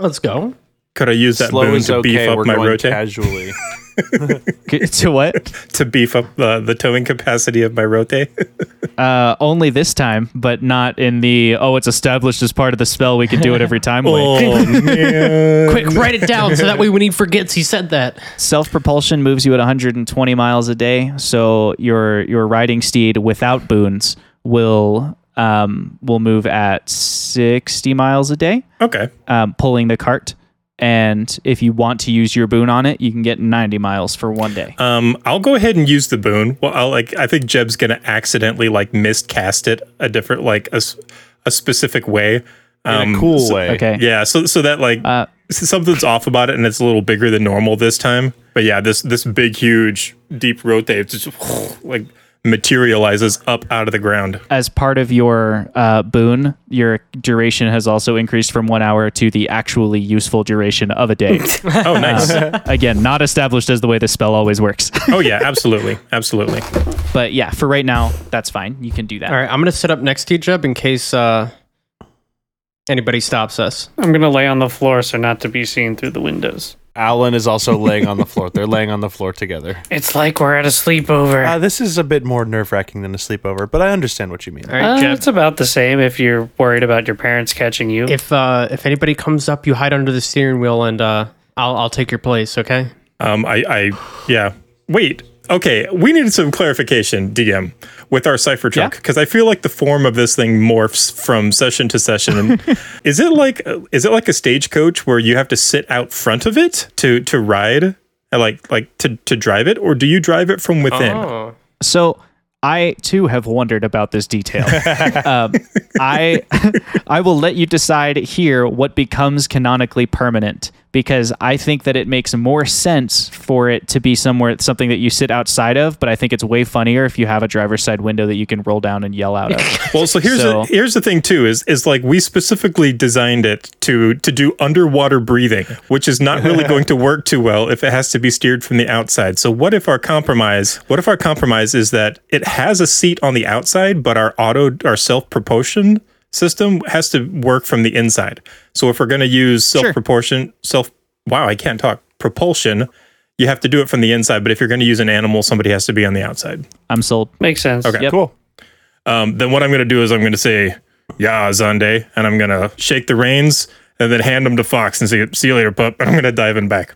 Let's go. Could I use that Slow boon is to beef up We're my going rothé? casually. to what? to beef up the, the towing capacity of my rothé? Uh, only this time, but not in the oh, it's established as part of the spell. We can do it every time. oh, man. Quick, write it down so that way when he forgets, he said that. Self propulsion moves you at 120 miles a day, so your your riding steed without boons will um, will move at 60 miles a day, Okay. um, pulling the cart. And if you want to use your boon on it, you can get 90 miles for one day. Um, I'll go ahead and use the boon. Well, I'll like. I think Jeb's gonna accidentally like miscast it a different like a, a specific way. In a cool so- way. Okay. Yeah. So so that like Uh, something's off about it, and it's a little bigger than normal this time. But yeah, this this big, huge, deep rotate just like materializes up out of the ground. as part of your uh, boon, your duration has also increased from one hour to the actually useful duration of a day. Oh, nice. Again, not established as the way the spell always works. oh yeah, absolutely, absolutely. but yeah, for right now, that's fine. You can do that. All right, I'm going to sit up next to you, Jeb, in case uh, anybody stops us. I'm gonna lay on the floor so not to be seen through the windows. Alan is also laying on the floor. They're laying on the floor together. It's like we're at a sleepover. Uh, this is a bit more nerve wracking than a sleepover, but I understand what you mean. All right, Uh, Jeb. it's about the same if you're worried about your parents catching you. If uh, if anybody comes up, you hide under the steering wheel, and uh, I'll I'll take your place. Okay. Um, I, I, yeah. Wait. Okay, we needed some clarification, DM, with our cipher truck Yeah? because I feel like the form of this thing morphs from session to session. And is it like is it like a stagecoach where you have to sit out front of it to to ride, like like to to drive it, or do you drive it from within? Oh. So I too have wondered about this detail. um, I I will let you decide here what becomes canonically permanent because I think that it makes more sense for it to be somewhere something that you sit outside of. But I think it's way funnier if you have a driver's side window that you can roll down and yell out of. Well, so here's So- the, here's the thing too is is like we specifically designed it to to do underwater breathing, which is not really going to work too well if it has to be steered from the outside. So what if our compromise? What if our compromise is that it has a seat on the outside, but our auto our self propulsion system has to work from the inside. So if we're going to use self propulsion self wow, I can't talk propulsion. You have to do it from the inside, but if you're going to use an animal, somebody has to be on the outside. I'm sold. Makes sense. Okay, Yep. cool. Um, then what I'm going to do is I'm going to say, "Yeah, Zande," and I'm going to shake the reins and then hand them to Fox and say, "See you later, pup." And I'm going to dive in back.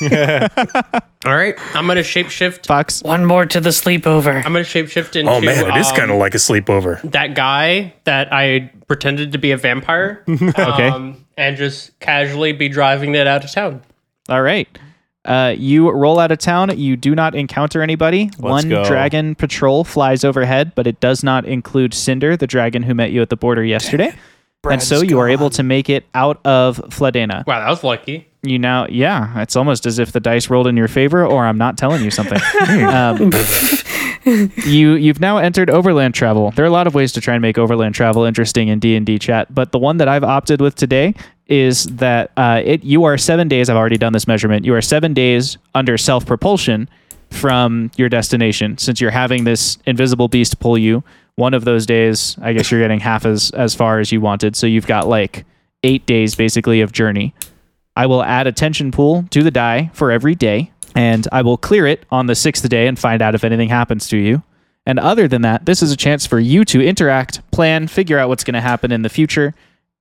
All right, I'm gonna shapeshift. Fox. One more to the sleepover. I'm gonna shapeshift into oh man, it is um, kind of like a sleepover. that guy that I pretended to be a vampire. Okay. Um, and just casually be driving it out of town. All right. Uh, you roll out of town. You do not encounter anybody. One go. dragon patrol flies overhead, but it does not include Cinder, the dragon who met you at the border yesterday. and so you are able to make it out of Fladena. Wow, that was lucky. You now, yeah, it's almost as if the dice rolled in your favor, or I'm not telling you something. um, you you've now entered overland travel. There are a lot of ways to try and make overland travel interesting in D and D chat, but the one that I've opted with today is that uh, it you are seven days. I've already done this measurement. You are seven days under self propulsion from your destination. Since you're having this invisible beast pull you, one of those days, I guess you're getting half as as far as you wanted. So you've got like eight days basically of journey. I will add a tension pool to the die for every day, and I will clear it on the sixth day and find out if anything happens to you. And other than that, this is a chance for you to interact, plan, figure out what's going to happen in the future,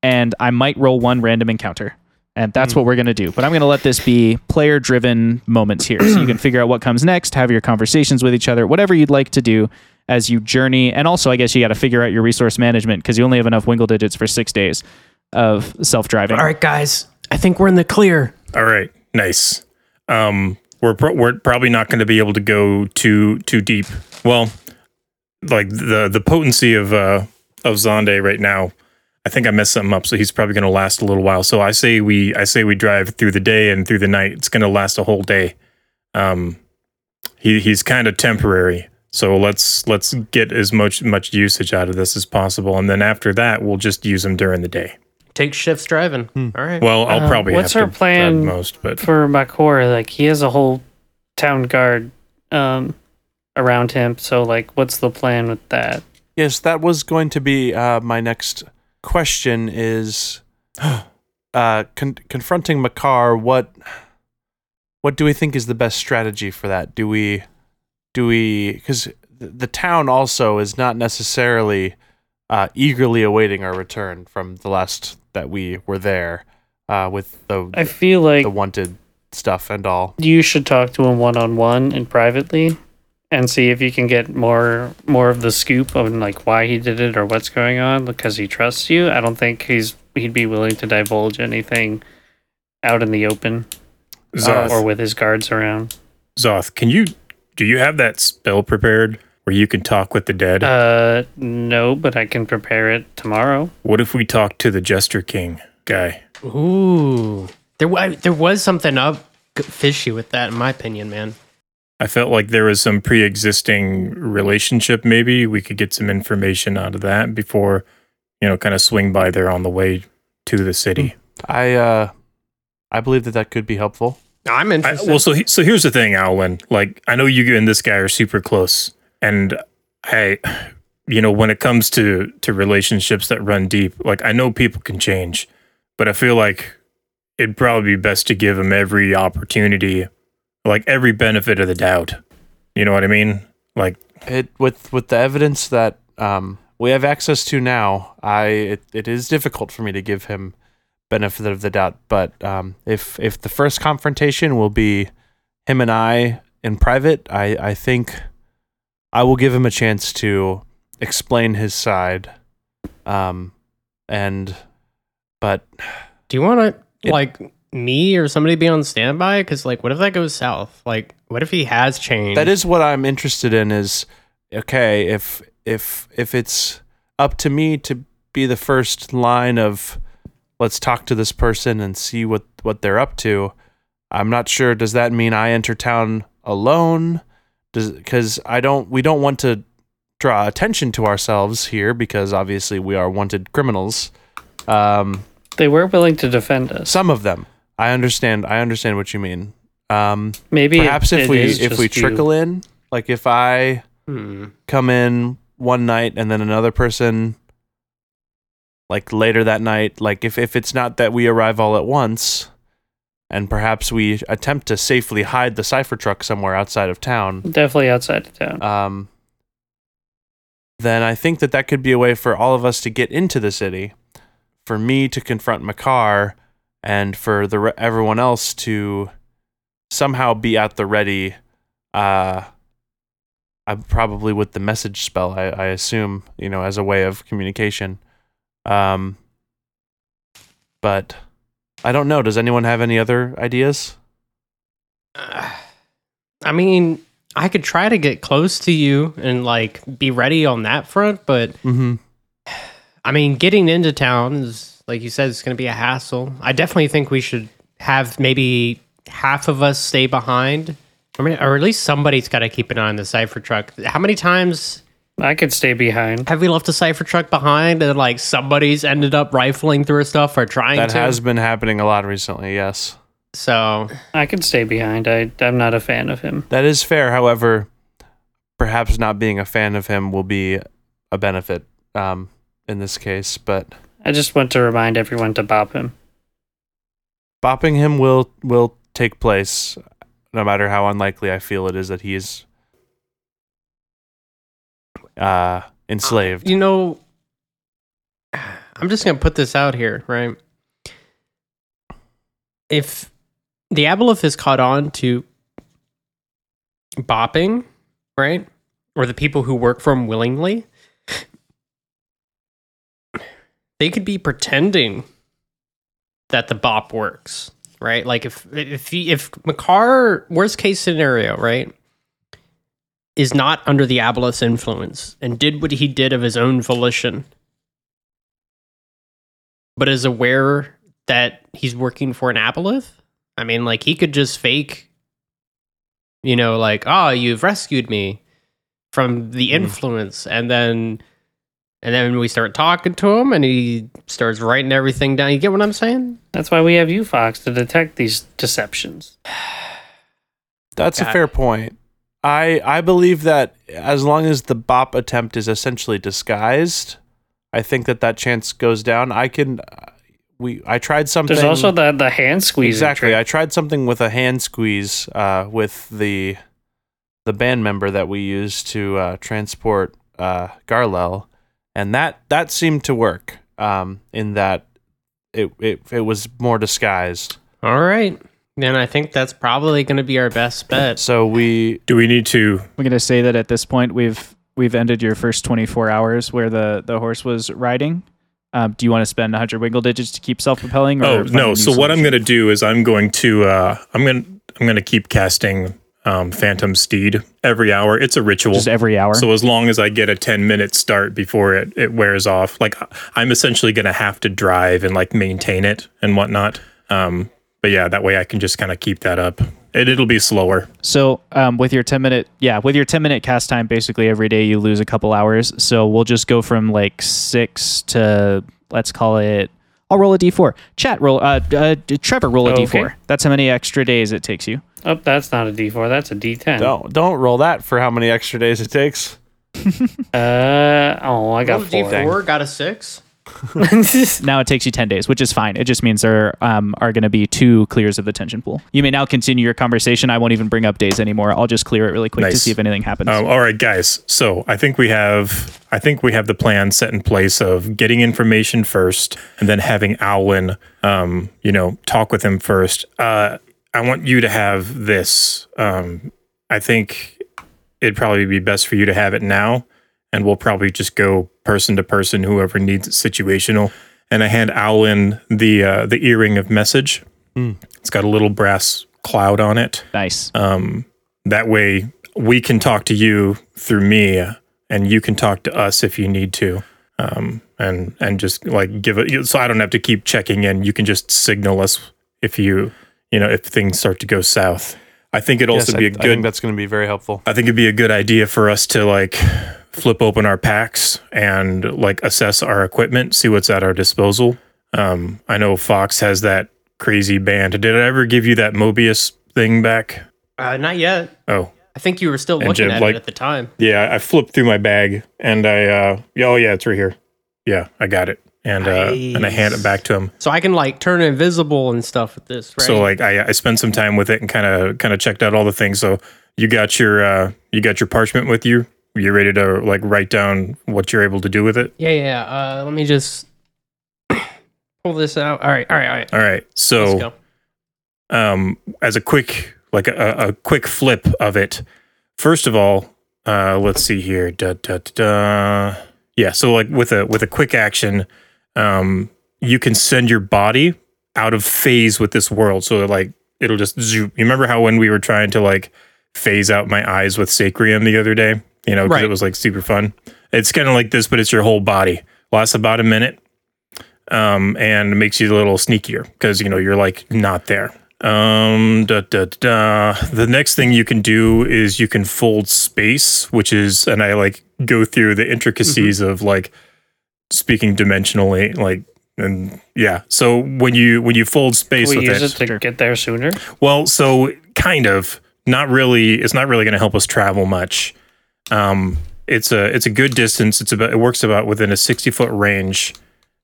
and I might roll one random encounter. And that's hmm. what we're going to do. But I'm going to let this be player driven moments here. So you can figure out what comes next, have your conversations with each other, whatever you'd like to do as you journey. And also, I guess you got to figure out your resource management because you only have enough wingle digits for six days of self driving. All right, guys. I think we're in the clear. All right, nice. Um, we're pro- we're probably not going to be able to go too too deep. Well, like the the potency of uh of Zonde right now, I think I messed something up. So he's probably going to last a little while. So I say we I say we drive through the day and through the night. It's going to last a whole day. Um, he he's kind of temporary. So let's let's get as much much usage out of this as possible, and then after that, we'll just use them during the day. Take shifts driving. All right. Well, I'll Uh, probably what's have our to plan most, but for Mekar, like he has a whole town guard um around him. So like what's the plan with that? Yes, that was going to be uh, my next question. Is uh, con- confronting Mekar? What what do we think is the best strategy for that? Do we do we because the town also is not necessarily uh, eagerly awaiting our return from the last that we were there uh, with the I feel like the wanted stuff and all. you should talk to him one on one and privately and see if you can get more more of the scoop on like why he did it or what's going on because he trusts you. I don't think he's he'd be willing to divulge anything out in the open Zoth, or with his guards around. Zoth, can you do you have that spell prepared where you can talk with the dead? Uh no, but I can prepare it tomorrow. what if we talk to the Jester King guy? Ooh. There, wa- there was something up fishy with that, in my opinion, man. I felt like there was some pre-existing relationship. Maybe we could get some information out of that before, you know, kind of swing by there on the way to the city. I uh, I believe that that could be helpful. I'm I, interested. well, so he, so here's the thing, Owlin. Like, I know you and this guy are super close, and I, you know, when it comes to to relationships that run deep, like I know people can change, but I feel like it'd probably be best to give him every opportunity, like every benefit of the doubt. You know what I mean? Like, it with with the evidence that um, we have access to now, I it, it is difficult for me to give him benefit of the doubt. But um, if if the first confrontation will be him and I in private, I I think I will give him a chance to explain his side. Um, and but Do you want to, like, me or somebody be on standby? Because, like, what if that goes south? Like, what if he has changed? that is what I'm interested in. Is okay if if if it's up to me to be the first line of let's talk to this person and see what what they're up to. I'm not sure. Does that mean I enter town alone? Does because I don't we don't want to draw attention to ourselves here because obviously we are wanted criminals. Um, They were willing to defend us. some of them. I understand. I understand what you mean. Um, Maybe it- perhaps if it we if we just you. trickle in, like if I Hmm. come in one night and then another person like later that night like if, if it's not that we arrive all at once and perhaps we attempt to safely hide the cipher truck somewhere outside of town definitely outside of town. um, then i think that that could be a way for all of us to get into the city for me to confront Mekar and for the re- everyone else to somehow be at the ready uh I'm probably with the message spell I, I assume you know as a way of communication um but I don't know does anyone have any other ideas I mean, I could try to get close to you and, like, be ready on that front, but mm-hmm I mean, getting into town is, like you said, it's going to be a hassle. I definitely think we should have maybe half of us stay behind I mean, or at least somebody's got to keep an eye on the cipher truck. How many times I could stay behind. have we left a cipher truck behind and like somebody's ended up rifling through stuff or trying That to? has been happening a lot recently, yes. so I could stay behind. I I'm not a fan of him. That is fair. However, perhaps not being a fan of him will be a benefit um, in this case. But I just want to remind everyone to bop him. bopping him will will take place, no matter how unlikely I feel it is that he is uh, enslaved. you know, I'm just gonna put this out here, right? If the aboleth is caught on to bopping, right, or the people who work for him willingly, they could be pretending that the bop works, right? Like if if he, if Mekar, worst case scenario, right, is not under the aboleth's influence and did what he did of his own volition, but is aware that he's working for an aboleth. I mean, like he could just fake, you know, like, oh, you've rescued me from the hmm. influence, and then. And then we start talking to him, and he starts writing everything down. You get what I'm saying? That's why we have you, Fox, to detect these deceptions. That's a fair point. I I believe that as long as the bop attempt is essentially disguised, I think that that chance goes down. I can. uh, We I tried something. There's also the the hand squeeze. exactly. I tried something with a hand squeeze uh, with the the band member that we used to uh, transport uh, Garlel, and that that seemed to work. Um, in that it it it was more disguised. All right. Then I think that's probably going to be our best bet. So we Do we need to? We're gonna say that at this point we've we've ended your first 24 hours where the the horse was riding. Um, do you want to spend 100 wiggle digits to keep self-propelling? Oh no! new So what I'm gonna do is I'm going to uh, I'm gonna I'm gonna keep casting um, Phantom Steed every hour. It's a ritual. just every hour. So as long as I get a 10 minute start before it, it wears off, like I'm essentially going to have to drive and like maintain it and whatnot. Um, but yeah, that way I can just kind of keep that up. It, it'll be slower. So um, with your 10 minute, yeah, with your 10 minute cast time, basically every day you lose a couple hours. So we'll just go from like six to let's call it. I'll roll a d4. Chat roll. Uh, uh Trevor roll a Okay. d4. That's how many extra days it takes you. Oh, that's not a D4. That's a D10. don't don't roll that for how many extra days it takes. Uh oh, I got Rolled a four. D4, got a six. Now it takes you 10 days, which is fine. It just means there um, are going to be two clears of the tension pool. You may now continue your conversation. I won't even bring up days anymore. I'll just clear it really quick to see if anything happens. Um, all right, guys. So I think we have I think we have the plan set in place of getting information first and then having Owlin, um, you know, talk with him first. Uh, I want you to have this. Um, I think it'd probably be best for you to have it now, and we'll probably just go person to person, whoever needs it situational. And I hand Owlin the uh, the earring of message. It's got a little brass cloud on it. nice. Um, that way we can talk to you through me and you can talk to us if you need to. Um, and, and just like give it, so I don't have to keep checking in. You can just signal us if you, you know, if things start to go south. I think it'd also Yes, be I, a I good, think that's going to be very helpful. I think it'd be a good idea for us to like flip open our packs and like assess our equipment, see what's at our disposal. Um, I know Fox has that crazy band. Did I ever give you that Mobius thing back? Uh, not yet. Oh, I think you were still looking Jim, at like- it at the time. yeah. I flipped through my bag and I, uh, oh yeah, it's right here. Yeah, I got it. And uh, and I hand it back to him. So I can like turn invisible and stuff with this, right? So like I, I spent some time with it and kind of kind of checked out all the things. So you got your uh, you got your parchment with you. You ready to like write down what you're able to do with it? yeah, yeah. Uh, let me just pull this out. All right, all right, all right. All right. So um, as a quick like a, a quick flip of it. First of all, uh, let's see here. Da, da, da, da. Yeah. So like with a with a quick action, um, you can send your body out of phase with this world. So like it'll just zoom. You remember how when we were trying to like phase out my eyes with Sacrium the other day? You know, because Right. it was like super fun. It's kind of like this, but it's your whole body. Lasts about a minute, um, and makes you a little sneakier because you know you're like not there. Um, da, da, da. The next thing you can do is you can fold space, which is, and I like go through the intricacies of like speaking dimensionally, like, and yeah. So when you when you fold space Can we with use it to get there sooner? well, so kind of, not really. It's not really going to help us travel much. Um, it's a it's a good distance. It's about it works about within a sixty foot range.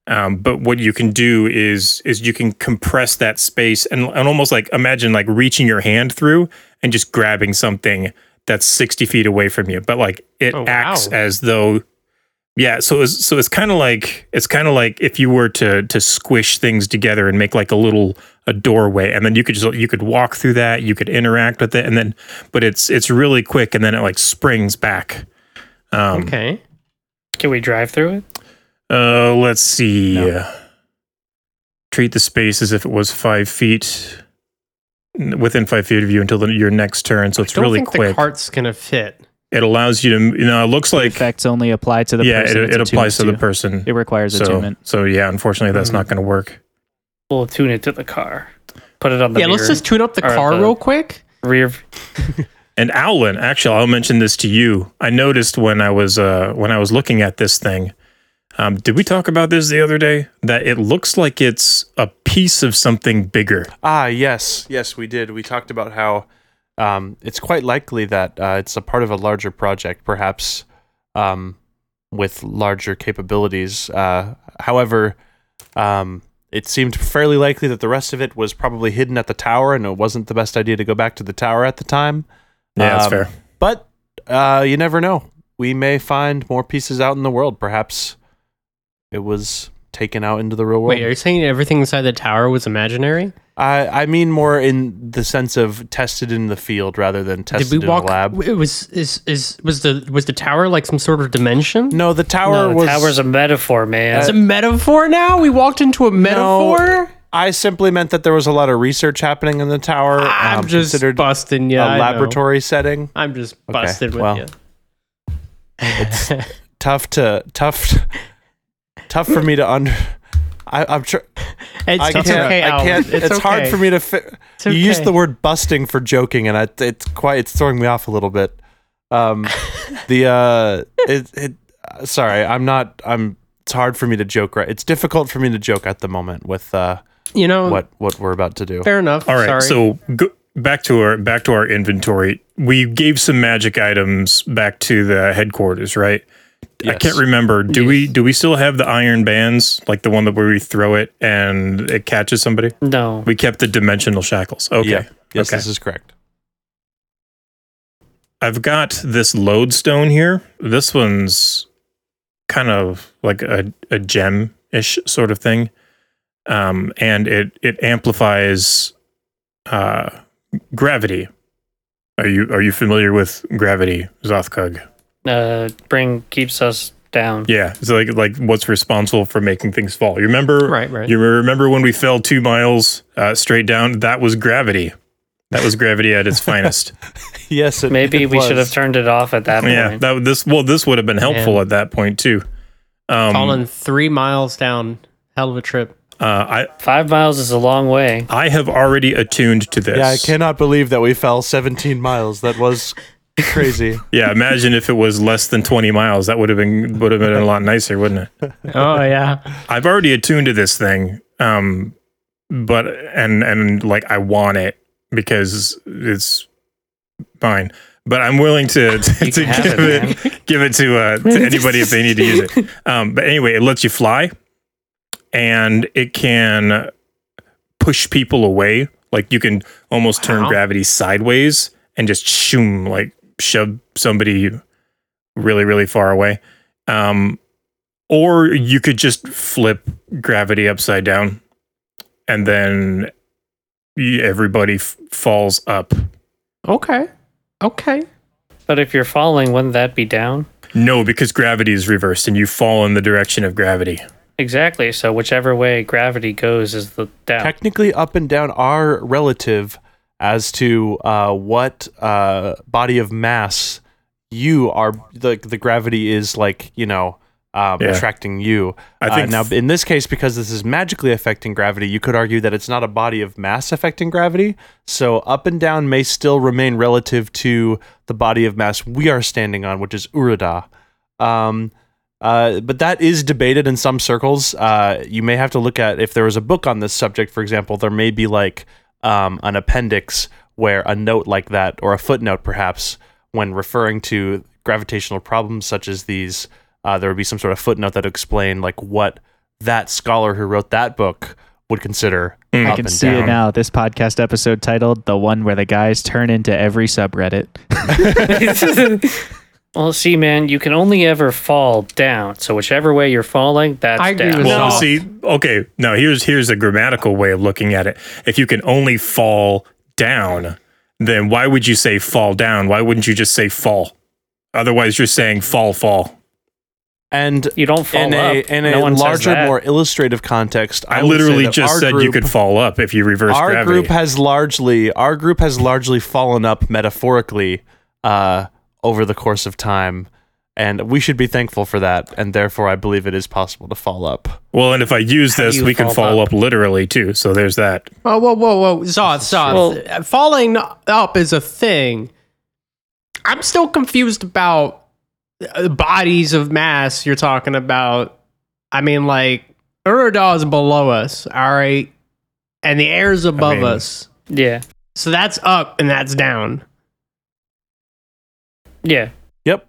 Um, but what you can do is is you can compress that space and, and almost like imagine like reaching your hand through and just grabbing something that's sixty feet away from you. But like it Oh, wow. acts as though yeah, so it's so it's kind of like it's kind of like if you were to to squish things together and make like a little a doorway, and then you could just you could walk through that, you could interact with it, and then but it's it's really quick, and then it like springs back. Um, Okay. Can we drive through it? Uh, let's see. Treat the space as if it was five feet within five feet of you until the, your next turn. So it's Don't really think the quick. cart's gonna fit. It allows you to, you know, it looks like Effects only apply to the yeah, person. it, it applies to attuned the person. It requires so, attunement. so yeah, unfortunately, that's not going to work. We'll tune it to the car. Put it on the yeah, let's just tune up the car the- real quick. rear. And Owlin, actually, I'll mention this to you. I noticed when I was uh, when I was looking at this thing. Um, did we talk about this the other day? That it looks like it's a piece of something bigger. Ah, yes, yes, we did. We talked about how um, it's quite likely that uh, it's a part of a larger project, perhaps um, with larger capabilities. Uh, however, um, it seemed fairly likely that the rest of it was probably hidden at the tower, and it wasn't the best idea to go back to the tower at the time. Yeah, that's Um, fair. But uh, you never know. We may find more pieces out in the world. Perhaps it was taken out into the real world. Wait, are you saying everything inside the tower was imaginary? I I mean more in the sense of tested in the field rather than tested Did we in walk? a lab. It was is is was the was the tower like some sort of dimension? No, the tower No, the was. tower's a metaphor, man. It's a metaphor now. We walked into a metaphor. I simply meant that there was a lot of research happening in the tower. I'm um, just considered busting you. a I know. laboratory setting. I'm just busted with well, you. It's tough to tough, tough for me to under. I, I'm tr- It's, I it's can't. okay. I can't. It's, hard okay. for me to. Fi- It's You used the word busting for joking, and I, it's quite. It's throwing me off a little bit. Um, the uh, it, it. uh, Sorry, I'm not. I'm. It's hard for me to joke. Right. It's difficult for me to joke at the moment with uh, You know what what we're about to do. Fair enough. All right, Sorry. so go, back to our back to our inventory. We gave some magic items back to the headquarters, right? I can't remember. Do we do we still have the iron bands, like the one that where we throw it and it catches somebody? no. We kept the dimensional shackles. Okay. Yeah. Yes, okay. this is correct. I've got this lodestone here. This one's kind of like a, a gem ish sort of thing. Um, and it it amplifies uh, gravity. Are you are you familiar with gravity, Zothkug? Uh, bring keeps us down. Yeah, it's like like what's responsible for making things fall. You remember? Right, right. You remember when we fell two miles uh, straight down? That was gravity. That was gravity at its finest. Yes, it, Maybe it we should have turned it off at that point. yeah, that this well, this would have been helpful Man. at that point too. Um, falling three miles down. Hell of a trip. uh, I Five miles is a long way. I have already attuned to this. Yeah, I cannot believe that we fell 17 miles. That was crazy. Yeah, imagine if it was less than twenty miles. That would have been would have been a lot nicer, wouldn't it? Oh yeah. I've already attuned to this thing, um, but and and like I want it because it's fine. But I'm willing to to, to give it, it, give it to uh, to anybody if they need to use it. Um, but anyway, it lets you fly, and it can push people away. Like you can almost turn gravity sideways and just shoom like shove somebody really really far away. Um, or you could just flip gravity upside down, and then everybody f- falls up. Okay. Okay. But if you're falling, wouldn't that be down? No, because gravity is reversed, and you fall in the direction of gravity. Exactly. So whichever way gravity goes is the down. Technically, up and down are relative as to uh, what uh, body of mass you are. The the gravity is like you know um, Yeah. attracting you. I Uh, now, in this case, because this is magically affecting gravity, you could argue that it's not a body of mass affecting gravity. So up and down may still remain relative to the body of mass we are standing on, which is Urada. Um, uh, but that is debated in some circles. Uh, you may have to look at if there was a book on this subject, for example, there may be like um, an appendix where a note like that, or a footnote perhaps, when referring to gravitational problems such as these, uh, there would be some sort of footnote that explained like what that scholar who wrote that book would consider. I up can and see it now. This podcast episode titled "The One Where the Guys Turn into Every Subreddit." Well, see, man, you can only ever fall down. So whichever way you're falling, that's I agree down. with Well, No. see, okay, now here's here's a grammatical way of looking at it. If you can only fall down, then why would you say fall down? Why wouldn't you just say fall? Otherwise, you're saying fall, fall. And You don't fall in a up. in No a one says larger, that. more illustrative context, I, I, would say literally that just our said you group- could fall up if you reverse our gravity. group has largely our group has largely fallen up metaphorically uh, over the course of time and we should be thankful for that and therefore i believe it is possible to fall up well, and if I use How do this, you we can fall fall up? up literally too. So there's that. Oh, whoa, whoa, whoa. Zoth, Zoth. Well- Falling up is a thing. I'm still confused about the bodies of mass you're talking about. I mean, like, Uradal is below us, all right? And the air's above mean- us. Yeah. So that's up and that's down. Yeah. yep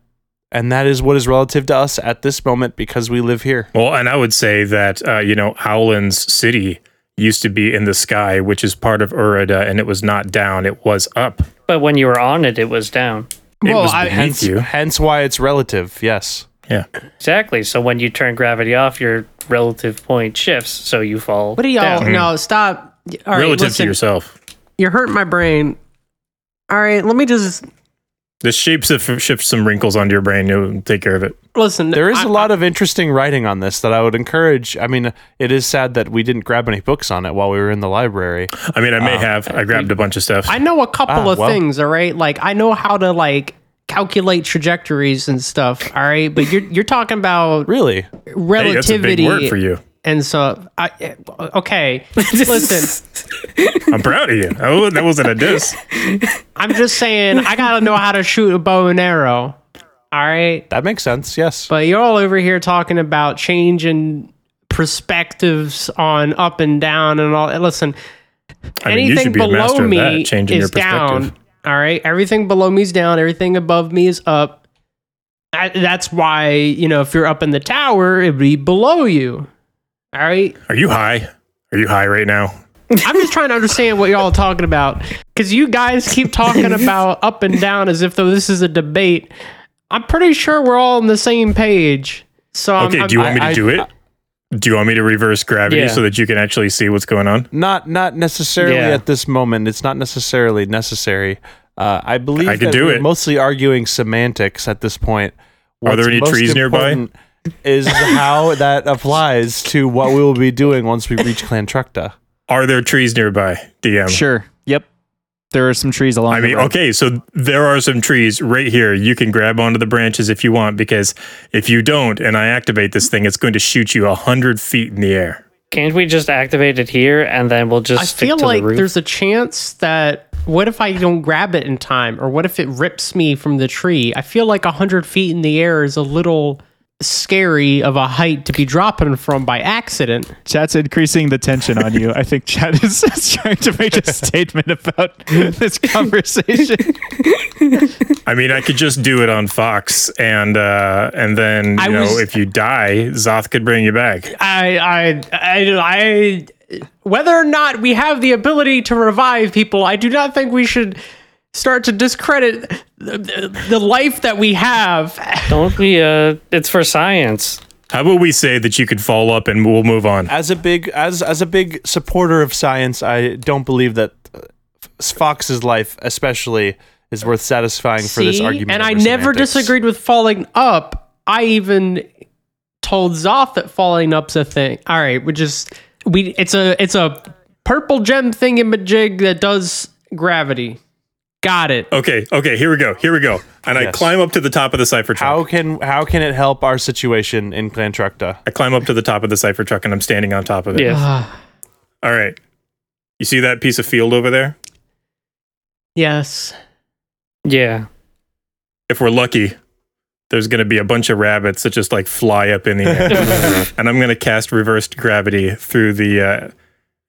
and that is what is relative to us at this moment because we live here Well, and I would say that uh, you know Howland's city used to be in the sky, which is part of Urida, and it was not down; it was up. But when you were on it, it was down. It Well, was I- hence, you. hence why it's relative yes Yeah. Exactly. So when you turn gravity off, your relative point shifts, so you fall. What do y'all? down. No, stop. All right, Relative listen, to yourself. You're hurting my brain. All right, let me just This shapes if shifts some wrinkles onto your brain. You'll take care of it. listen. there is I- a lot of interesting writing on this that i would encourage i mean it is sad that we didn't grab any books on it while we were in the library I mean, I may have. I grabbed a bunch of stuff. I know a couple Ah, of well. things, all right? Like I know how to like calculate trajectories and stuff, all right? But you're you're talking about really hey, that's a relativity big word for you. And so I okay. Listen, I'm proud of you. Oh, that wasn't a diss. I'm just saying I got to know how to shoot a bow and arrow. All right? that makes sense yes But you're all over here talking about changing perspectives on up and down and all. Listen, I mean, anything should be below master me that, changing your is down. perspective. All right, everything below me is down. Everything above me is up. I, that's why you know if you're up in the tower, it'd be below you. All right, Are you high? Are you high right now? I'm just trying to understand what y'all are talking about because you guys keep talking about up and down as if though this is a debate. I'm pretty sure we're all on the same page. So Okay, I'm, do you want me to I- do it? Do you want me to reverse gravity Yeah. so that you can actually see what's going on? not not necessarily Yeah. at this moment. It's not necessarily necessary. Uh, I believe I could that do we're it. mostly arguing semantics at this point. Are there any trees nearby? Important Is how that applies to what we will be doing once we reach Clantrukta. Are there trees nearby, DM? Sure. Yep. There are some trees along I the mean, road. okay, so there are some trees right here. You can grab onto the branches if you want, because if you don't, and I activate this thing, it's going to shoot you a hundred feet in the air. Can't we just activate it here and then we'll just I stick feel to like the roof? there's a chance that what if I don't grab it in time, or what if it rips me from the tree? I feel like a hundred feet in the air is a little scary of a height to be dropping from by accident. Chat's increasing the tension on you. I think Chat is, is trying to make a statement about this conversation. I mean, I could just do it on Fox, and uh, and then you I know, was- if you die, Zoth could bring you back. I, I, I, I, whether or not we have the ability to revive people, I do not think we should start to discredit the, the, the life that we have. Don't we? Uh, it's for science. How about we say that you could fall up, and we'll move on. As a big as as a big supporter of science, I don't believe that uh, Fox's life, especially, is worth satisfying for this See? argument. And I over never disagreed with falling up. I even told Zoth that falling up's a thing. All right, we just we it's a it's a purple gem thingamajig that does gravity. Got it. Okay, okay, here we go. Here we go. And I climb up to the top of the cipher truck. How can how can it help our situation in Clan Tructa? I climb up to the top of the cipher truck and I'm standing on top of it. Yes. All right. You see that piece of field over there? yes. Yeah. If we're lucky, there's going to be a bunch of rabbits that just like fly up in the air. and I'm going to cast reversed gravity through the uh,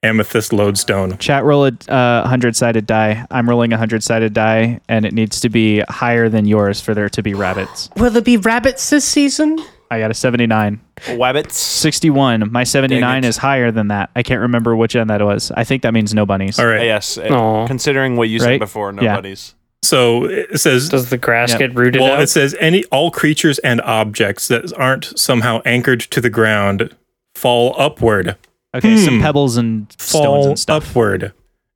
amethyst lodestone. Chat roll a uh, hundred sided die. I'm rolling a hundred sided die, and it needs to be higher than yours for there to be rabbits. Will there be rabbits this season? I got a 79. Wabbits. 61. My 79 it. is higher than that. I can't remember which end that was. I think that means no bunnies. All right. Yes. uh, Aw. Considering what you said Right? before, Yeah. nobody's. So it says Does the grass Yep. get rooted well, out? it says any all creatures and objects that aren't somehow anchored to the ground fall upward. Okay, some Hmm. pebbles and stones fall and stuff. upward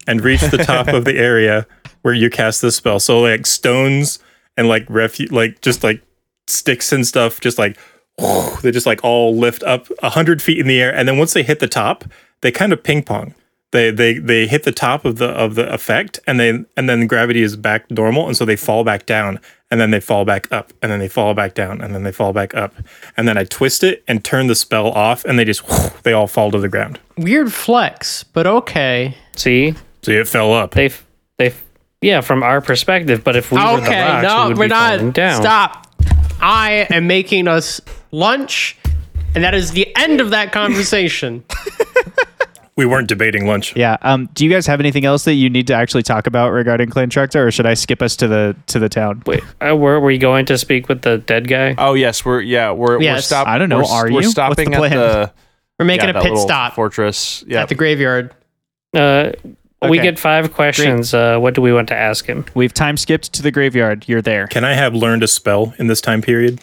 and reach the top of the area where you cast the spell. So like stones and like refu- like just like sticks and stuff, just like they just like all lift up a hundred feet in the air, and then once they hit the top, they kind of ping pong. They they they hit the top of the of the effect, and they and then gravity is back normal, and so they fall back down, and then they fall back up, and then they fall back down, and then they fall back up, and then I twist it and turn the spell off, and they just they all fall to the ground. Weird flex, but okay. See, see, it fell up. they they yeah, from our perspective. But if we were the okay, rocks, we no, would we're be falling not. down. Stop. I am making us lunch, and that is the end of that conversation. We weren't debating lunch. Yeah. Um. Do you guys have anything else that you need to actually talk about regarding Clan Tractor, or should I skip us to the to the town? Wait, uh, were we going to speak with the dead guy? Oh yes, we're yeah we're we're Yes. stop. I don't know, We're, are we're you? What's the stopping at the We're making yeah, a pit stop fortress. Yeah, at the graveyard. Uh, we get five questions. Uh, what do we want to ask him? We've time skipped to the graveyard. You're there. Can I have learned a spell in this time period,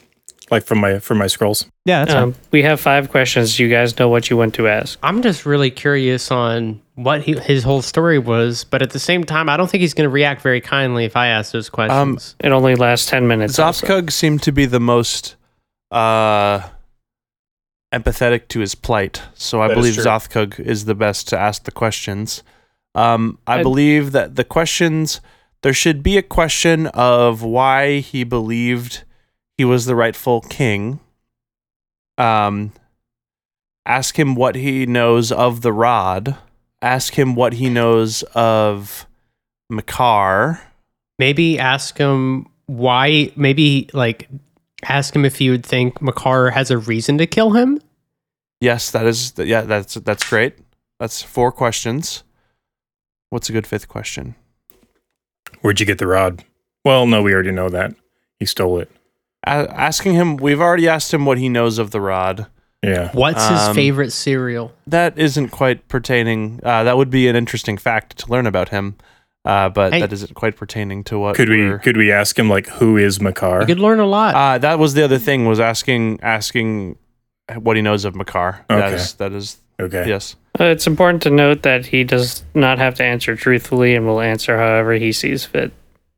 like from my from my scrolls? Yeah, that's Um, we have five questions. You guys know what you want to ask. I'm just really curious on what he, his whole story was, but at the same time, I don't think he's going to react very kindly if I ask those questions. Um, It only lasts ten minutes. also. Seemed to be the most uh, empathetic to his plight, so I That is believe true. Zothkug is the best to ask the questions. Um, I I- believe that the questions there should be a question of why he believed he was the rightful king. Um, ask him what he knows of the rod. Ask him what he knows of Mekar. maybe ask him why, maybe like ask him if you would think Mekar has a reason to kill him. Yes, that is yeah, that's that's great. That's four questions. What's a good fifth question? Where'd you get the rod? Well, no, we already know that. He stole it. A- asking him, we've already asked him what he knows of the rod. Yeah. What's his Um, favorite cereal? That isn't quite pertaining. Uh, that would be an interesting fact to learn about him, uh, but Hey. that isn't quite pertaining to what. Could we we're- could we ask him like who is Mekar? You could learn a lot. Uh, that was the other thing was asking asking what he knows of Mekar. Okay. is that is okay. yes. Uh, it's important to note that he does not have to answer truthfully and will answer however he sees fit.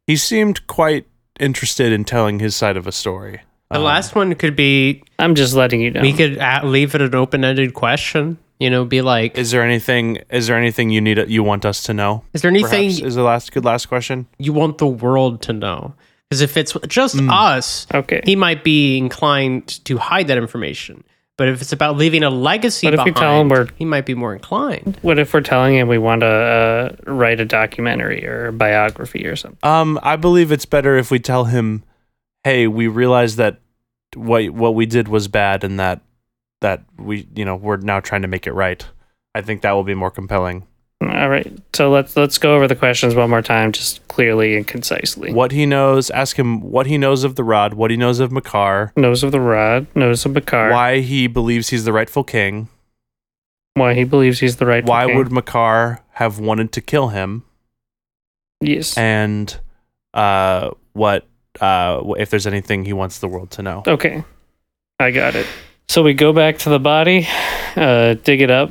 He seemed quite interested in telling his side of a story. the Um, last one could be I'm just letting you know. we could a leave it an open ended question. You know, be like, is, Is there anything? Is there anything you need? You want us to know? Is there anything Perhaps is the last good last question. you want the world to know? Because if it's just Hmm. us, okay. he might be inclined to hide that information. But if it's about leaving a legacy What if we tell him we're, he might be more inclined. What if we're telling him we want to uh, write a documentary or a biography or something? Um, I believe it's better if we tell him, "Hey, we realize that what what we did was bad, and that that we, you know, we're now trying to make it right." I think that will be more compelling. All right. So let's let's go over the questions one more time, just clearly and concisely. What he knows, ask him what he knows of the rod, what he knows of Mekar, Knows of the Rod, knows of Mekar. why he believes he's the rightful king, Why he believes he's the right. why king. would Mekar have wanted to kill him, yes? and uh, what uh, if there's anything he wants the world to know. Okay, I got it. So we go back to the body, uh, dig it up.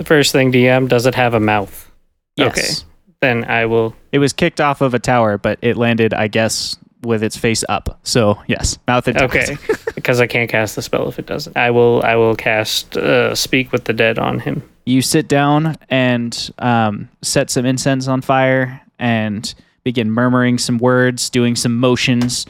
The first thing, DM, does it have a mouth? Yes. Okay. Then I will. It was kicked off of a tower, but it landed, I guess, with its face up. So yes, mouth and Okay, because I can't cast the spell if it doesn't. I will. I will cast uh, Speak with the Dead on him. You sit down and um, set some incense on fire and begin murmuring some words, doing some motions,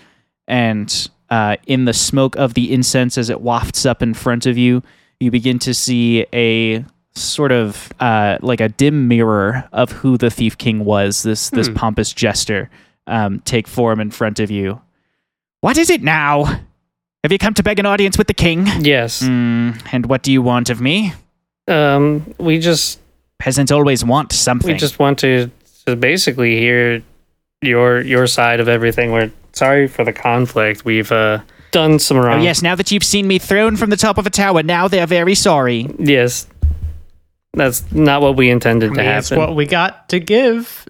and uh, in the smoke of the incense as it wafts up in front of you, you begin to see a sort of uh, like a dim mirror of who the thief king was. This this pompous jester um, take form in front of you. What is it now? Have you come to beg an audience with the king? Yes. Hmm, and what do you want of me? Um, we just Peasants always want something. we just want to, to basically hear your your side of everything. We're sorry for the conflict. We've uh done some Oh, wrong. yes, now that you've seen me thrown from the top of a tower, now they're very sorry. Yes. That's not what we intended I to mean, it's happen. what we got to give.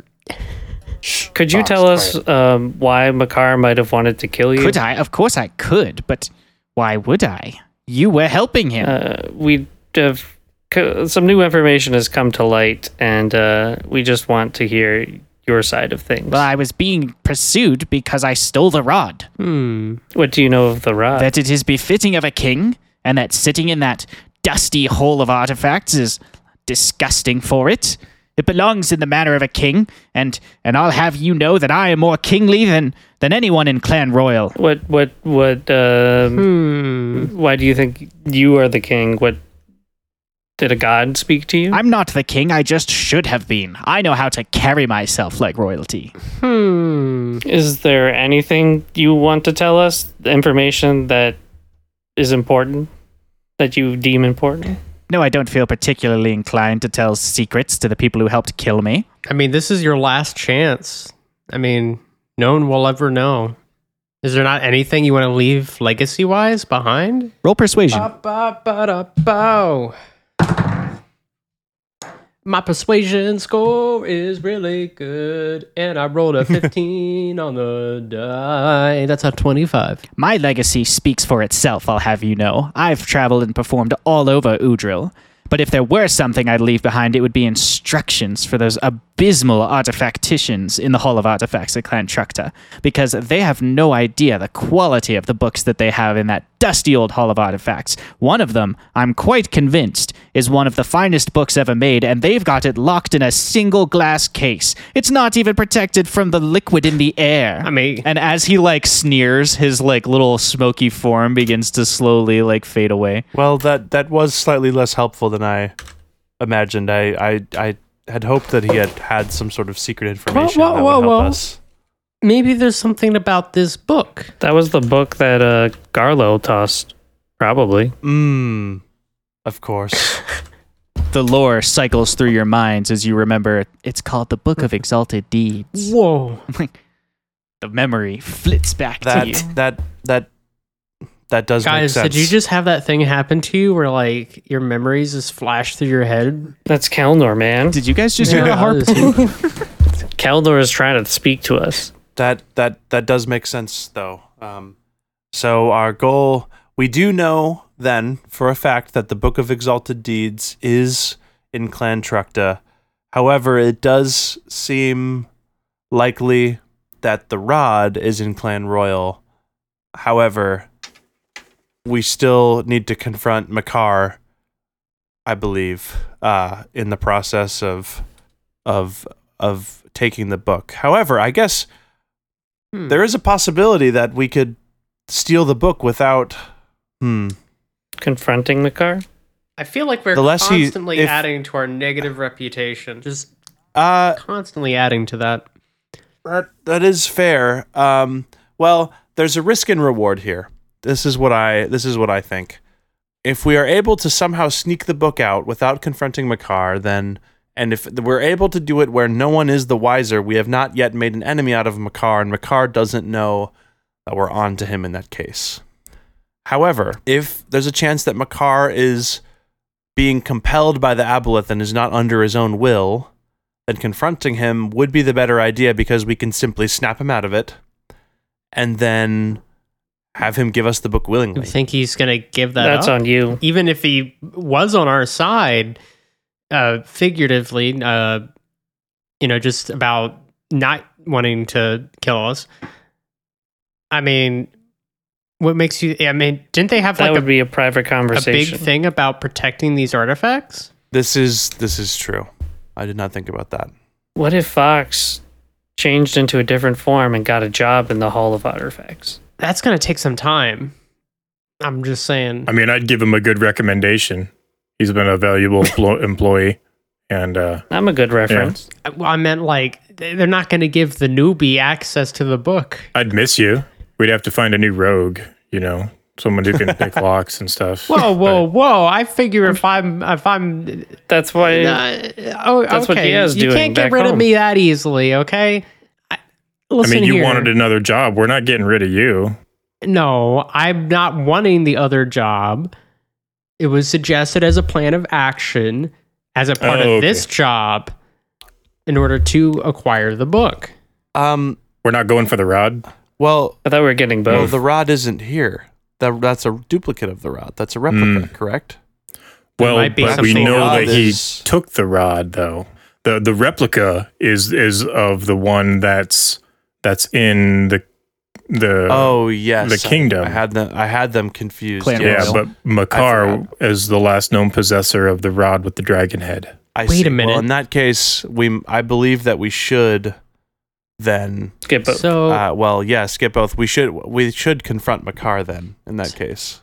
Could you Fox, tell us um, why Mekar might have wanted to kill you? Could I? Of course I could, but why would I? You were helping him. uh, we have co- some new information has come to light, and uh, we just want to hear your side of things. well, I was being pursued because I stole the rod. Hmm. what do you know of the rod? that it is befitting of a king, and that sitting in that dusty hole of artifacts is disgusting for it. It belongs in the manner of a king, and and I'll have you know that I am more kingly than than anyone in Clan Royal. what what what? Um, Hmm. Why do you think you are the king? What did a god speak to you? I'm not the king, I just should have been. I know how to carry myself like royalty. Hmm. Is there anything you want to tell us? Information that is important that you deem important? No, I don't feel particularly inclined to tell secrets to the people who helped kill me. I mean, this is your last chance. I mean, no one will ever know. Is there not anything you want to leave legacy wise behind? Roll persuasion. Ba-ba-ba-da-bow. My persuasion score is really good, and I rolled a 15 on the die. That's a 25. My legacy speaks for itself, I'll have you know. I've traveled and performed all over Udril. But if there were something I'd leave behind, it would be instructions for those abysmal artifacticians in the Hall of Artifacts at Clan Trukta, because they have no idea the quality of the books that they have in that dusty old Hall of Artifacts. One of them, I'm quite convinced, is one of the finest books ever made, and they've got it locked in a single glass case. It's not even protected from the liquid in the air. I mean- and as he like sneers, his like little smoky form begins to slowly like fade away. Well, that that was slightly less helpful than I imagined. I I, I had hoped that he had had some sort of secret information whoa, that whoa, would help whoa. us. Maybe there's something about this book. That was the book that uh, Garlo tossed. Probably. Mmm. Of course. The lore cycles through your minds as you remember it's called the Book of Exalted Deeds. Whoa. The memory flits back that to you. that that that does Guys, make sense. did you just have that thing happen to you where like your memories just flash through your head? That's Kelnor, man. Did you guys just hear Yeah, a harp? Keldor is trying to speak to us. That that that does make sense though. Um, so our goal, we do know then for a fact that the Book of Exalted Deeds is in Clan Trukta. However, it does seem likely that the rod is in Clan Royal. However, we still need to confront Mekar, I believe, uh, in the process of of of taking the book. However, I guess Hmm. there is a possibility that we could steal the book without. Hmm. Confronting Mekar? I feel like we're The less he- constantly if- adding to our negative reputation. Just Uh, constantly adding to that. that that is fair. Um, well, there's a risk and reward here. This is what I this is what I think. If we are able to somehow sneak the book out without confronting Mekar, then and if we're able to do it where no one is the wiser, we have not yet made an enemy out of Mekar, and Mekar doesn't know that we're on to him in that case. However, if there's a chance that Mekar is being compelled by the aboleth and is not under his own will, then confronting him would be the better idea because we can simply snap him out of it and then have him give us the book willingly. willingly. think he's gonna give that That's up? on you. Even if he was on our side, uh, figuratively, uh, you know, just about not wanting to kill us. I mean, what makes you? I mean, didn't they have That like would a, be a private conversation? a conversation. big thing about protecting these artifacts? This is this is true. I did not think about that. What if Fox changed into a different form and got a job in the Hall of Artifacts. That's gonna take some time. I'm just saying. I mean, I'd give him a good recommendation. He's been a valuable employee, and uh, I'm a good reference. I, I meant like they- they're not gonna give the newbie access to the book. I'd miss you. We'd have to find a new rogue, you know, someone who can pick locks and stuff. Whoa, whoa, whoa! I figure if I'm if I'm That's why uh, oh That's what okay, Diaz you can't get back rid of me that easily, okay? I, I mean, you here. wanted another job. We're not getting rid of you. No, I'm not wanting the other job. It was suggested as a plan of action as a part Oh, of okay. this job in order to acquire the book. Um. We're not going for the rod. Well, I thought we were getting well, both. the rod isn't here. That that's a duplicate of the rod. That's a replica, Mm. correct? Well, but we know rod that he is- took the rod, though. the The replica is is of the one that's that's in the the. Oh yes, the kingdom. I, I had them. I had them confused. Clan yeah, yes. but I Mekar is the last known possessor of the rod with the dragon head. I Wait a see. Well, minute. in that case, we I believe that we should then. Skip both. So Uh, well, yeah, skip both. We should we should confront Mekar then. In that case,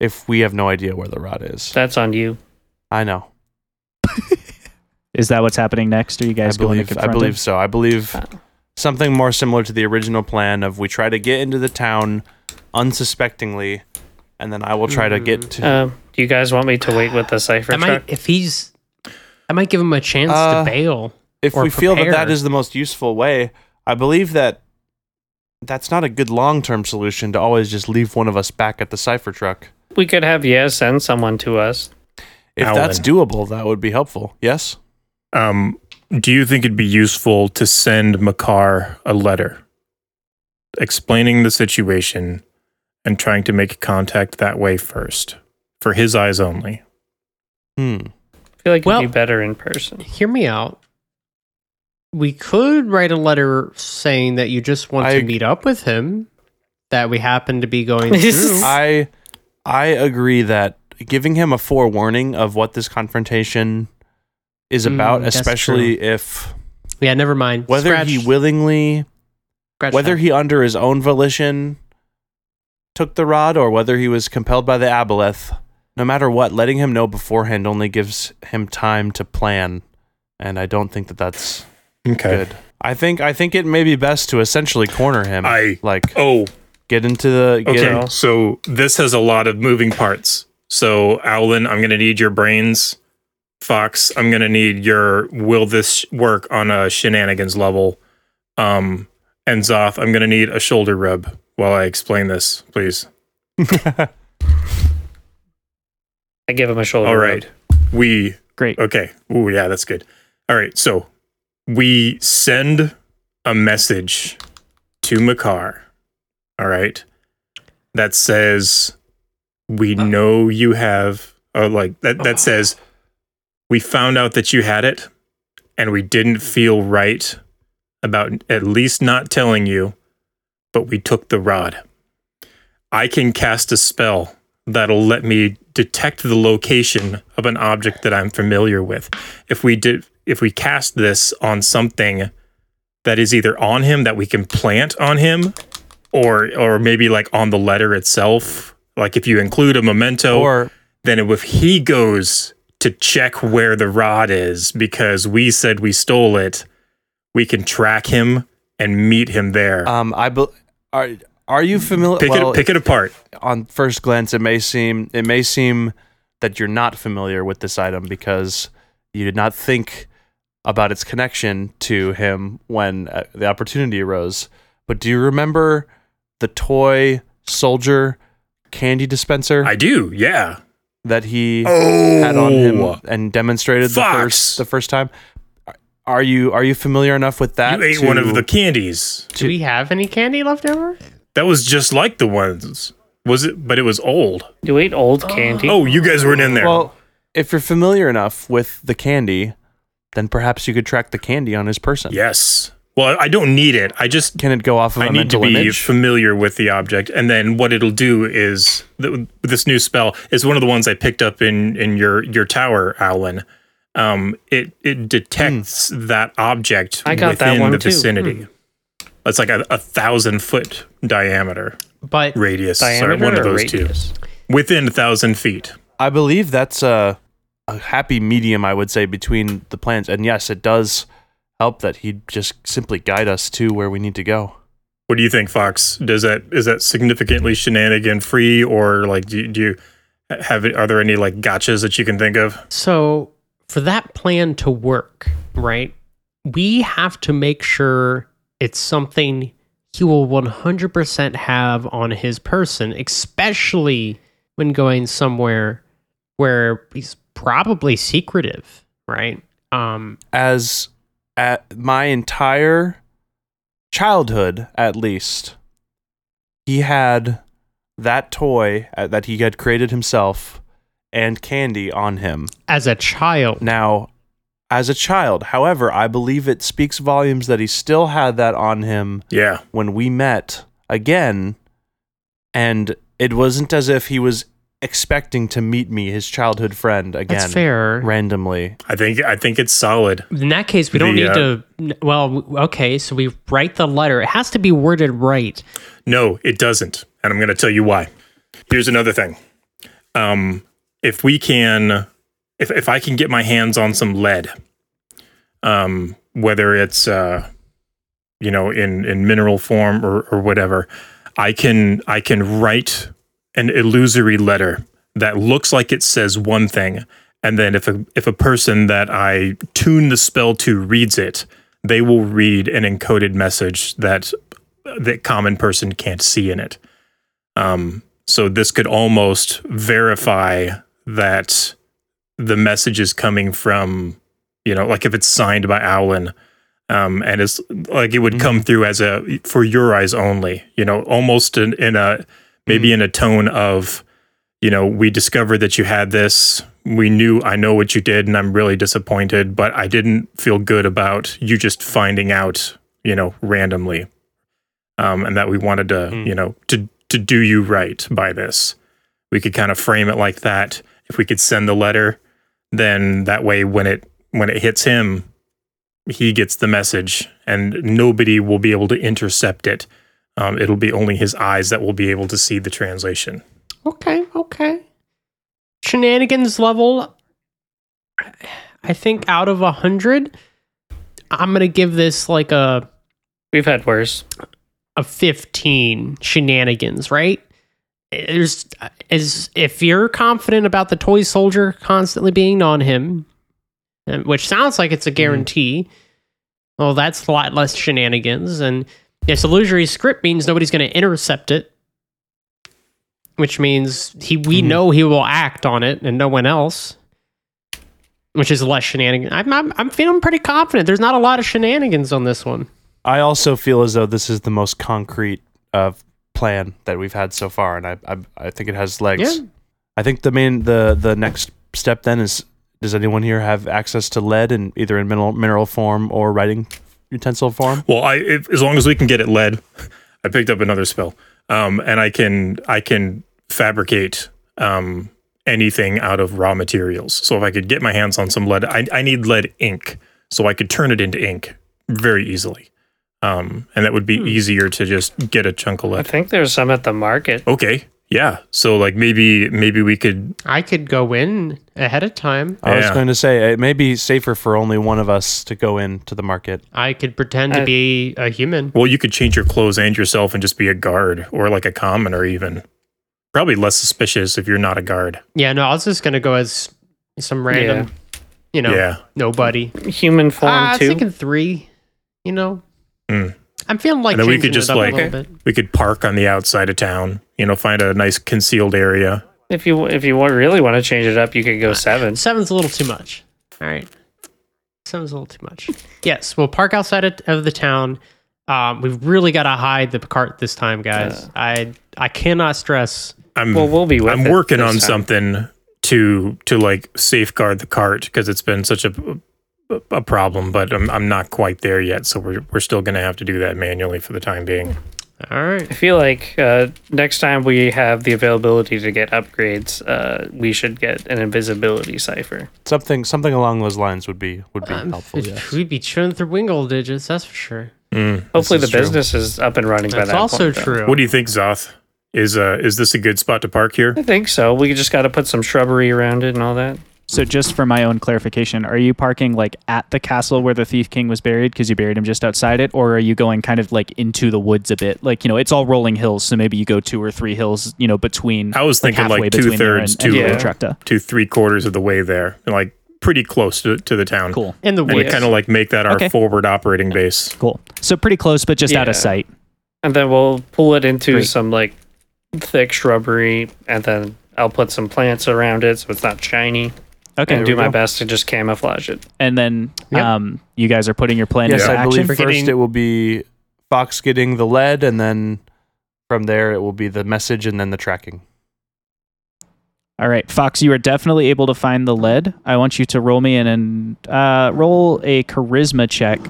if we have no idea where the rod is, That's on you. I know. Is that what's happening next? Are you I guys going to believe. I believe him? so. I believe Uh. Something more similar to the original plan of we try to get into the town unsuspectingly, and then I will try to get to. Um, do you guys want me to wait with the cipher I might, truck? if he's, I might give him a chance Uh, to bail. if or we feel that that prepare. is the most useful way, I believe that that's not a good long term solution to always just leave one of us back at the cipher truck. We could have Yes send someone to us. If that's doable, that would be helpful. Yes. Um, do you think it'd be useful to send Mekar a letter explaining the situation and trying to make contact that way first, for his eyes only? Hmm. I feel like Well- it'd be better in person. Hear me out. We could write a letter saying that you just want I- to meet up with him. That we happen to be going through. I I agree that giving him a forewarning of what this confrontation is Mm, about, that's especially if yeah, never mind. whether Scratch- he willingly scratch whether that. he under his own volition took the rod or whether he was compelled by the aboleth no matter what letting him know beforehand only gives him time to plan and i don't think that that's Okay. good i think i think it may be best to essentially corner him I- like Oh, get into the get okay. So this has a lot of moving parts. So, Owlin, I'm going to need your brains. Fox, I'm going to need your will this work on a shenanigans level. Um, and Zoth, I'm going to need a shoulder rub while I explain this, please. I give him a shoulder. All right, rub. We Great. Okay. Oh yeah, that's good. All right. So we send a message to Mekar. All right. That says, we uh. know you have, or like that, that uh. says, we found out that you had it and we didn't feel right about at least not telling you, but we took the rod. I can cast a spell that'll let me detect the location of an object that I'm familiar with. If we did if we cast this on something that is either on him that we can plant on him or or maybe like on the letter itself, like if you include a memento or then if he goes to check where the rod is because we said we stole it, we can track him and meet him there. um i be- are are you familiar pick well, it pick it apart. on first glance it may seem it may seem that you're not familiar with this item because you did not think about its connection to him when uh, the opportunity arose but do you remember the toy soldier candy dispenser I do, yeah. That he Oh, had on him oh. and demonstrated the first the first time are you are you familiar enough with that you ate to- one of the candies. Do we have any candy left over? That was just like the ones. Was it? But it was old. You ate old candy. Oh, you guys weren't in there. well if you're familiar enough with the candy then perhaps you could track the candy on his person yes. Well, I don't need it. I just Can it go off of I need to be image? familiar with the object, and then what it'll do is th- this new spell is one of the ones I picked up in in your your tower, Alan. um, it it detects that object I got that within one the vicinity. It's like a, a thousand foot diameter But radius. Sorry, one of those radius? two. Within a thousand feet. I believe that's a, a happy medium, I would say, between the plans. And yes, it does help that he'd just simply guide us to where we need to go. What do you think, Fox? Does that is that significantly shenanigan free, or like do, do you have are there any like gotchas that you can think of? So, for that plan to work, right, we have to make sure it's something he will 100% have on his person, especially when going somewhere where he's probably secretive, right? Um, As at my entire childhood, at least, he had that toy uh, that he had created himself and candy on him. as a child, Now, as a child, however, I believe it speaks volumes that he still had that on him Yeah, when we met again, and it wasn't as if he was expecting to meet me, his childhood friend, again that's fair. randomly. I think I think it's solid. In that case, we don't The, need uh, to. Well, okay, so we write the letter. It has to be worded right. No, it doesn't, and I'm going to tell you why. Here's another thing. Um, if we can, if if I can get my hands on some lead, um, whether it's uh, you know, in in mineral form or or whatever, I can I can write an illusory letter that looks like it says one thing, and then if a if a person that I tune the spell to reads it, they will read an encoded message that that common person can't see in it. Um, so this could almost verify that the message is coming from, you know, like if it's signed by Owlin, um, and it's like it would come through as a for your eyes only, you know, almost in, in a maybe in a tone of, you know, we discovered that you had this. We knew I know what you did, and I'm really disappointed, but I didn't feel good about you just finding out, you know, randomly um, and that we wanted to, Mm. you know, to to do you right by this. We could kind of frame it like that. If we could send the letter, then that way when it when it hits him, he gets the message, and nobody will be able to intercept it. Um, it'll be only his eyes that will be able to see the translation. Okay, okay. Shenanigans level, I think out of a hundred, I'm gonna give this like a We've had worse. a 15 shenanigans, right? There's is if you're confident about the toy soldier constantly being on him, um, which sounds like it's a guarantee. Well, that's a lot less shenanigans, and this illusory script means nobody's going to intercept it, which means he we know he will act on it and no one else. Which is less shenanigans. I'm, I'm I'm feeling pretty confident. There's not a lot of shenanigans on this one. I also feel as though this is the most concrete uh, plan that we've had so far, and I I, I think it has legs. Yeah. I think the main the the next step then is does anyone here have access to lead in either in mineral mineral form or writing utensil form? Well, I if, as long as we can get it lead, I picked up another spell, um, and I can I can fabricate um, anything out of raw materials. So if I could get my hands on some lead, I, I need lead ink, so I could turn it into ink very easily, um, and that would be easier to just get a chunk of lead. I think there's some at the market. Okay, yeah. So like maybe maybe we could I could go in ahead of time. I was Yeah. going to say it may be safer for only one of us to go into the market. I could pretend to Uh, be a human. Well, you could change your clothes and yourself and just be a guard or like a commoner, even. Probably less suspicious if you're not a guard. Yeah, no, I was just gonna go as some random, you know, Yeah. nobody. Human form Ah, I was too. thinking three. You know, Hmm. I'm feeling like And then we could just, like- a little bit. We could park on the outside of town, you know, find a nice concealed area. If you if you really want to change it up, you could go seven. Seven's a little too much. All right, seven's a little too much. Yes, we'll park outside of, of the town. Um, we've really got to hide the cart this time, guys. I I cannot stress. I'm Well, we'll be with I'm it working on time. something to to like safeguard the cart because it's been such a a problem, but I'm I'm not quite there yet, so we're we're still going to have to do that manually for the time being. All right. I feel like uh, next time we have the availability to get upgrades, uh, we should get an invisibility cipher. Something something along those lines would be would be Um, helpful. Yes. We'd be chewing through wingle digits, that's for sure. Mm, Hopefully, the true. business is up and running by That's also point, though. true. What do you think, Zoth? Is uh is this a good spot to park here? I think so. We just got to put some shrubbery around it and all that. So just for my own clarification, are you parking like at the castle where the Thief King was buried because you buried him just outside it, or are you going kind of like into the woods a bit? Like you know, it's all rolling hills, so maybe you go two or three hills, you know, between. I was thinking like halfway between there two-thirds and- and to- Yeah. Uh, to three quarters of the way there, and like pretty close to, to the town. Cool, In the And we kind of like make that our Okay. forward operating base. cool. So pretty close, but just out of sight. And then we'll pull it into Great. some like thick shrubbery, and then I'll put some plants around it so it's not shiny, Okay, and do my go. best to just camouflage it. and then Yep. um, you guys are putting your plan Yes, into I action. believe first getting- it will be Fox getting the lead, and then from there it will be the message, and then the tracking. All right, Fox, you are definitely able to find the lead. I want you to roll me in and uh, roll a charisma check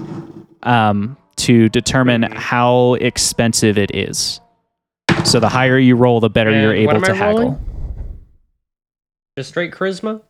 um, to determine how expensive it is. So the higher you roll, the better you're able to I haggle. rolling? Just straight charisma?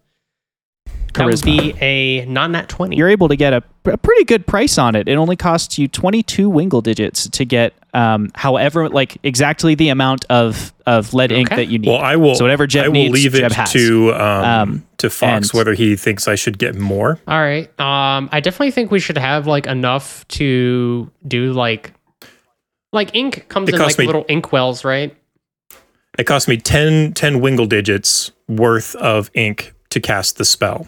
That would be a not nat 20. You're able to get a, a pretty good price on it. It only costs you 22 wingle digits to get, um, however, like exactly the amount of, of lead ink that you need. Well, I will. So whatever Jeb I will needs, leave it Jeb has. to um, Um, to Fox and- whether he thinks I should get more. All right. Um, I definitely think we should have like enough to do like, like ink comes It in like me- little ink wells, right? It cost me 10, 10 wingle digits worth of ink to cast the spell.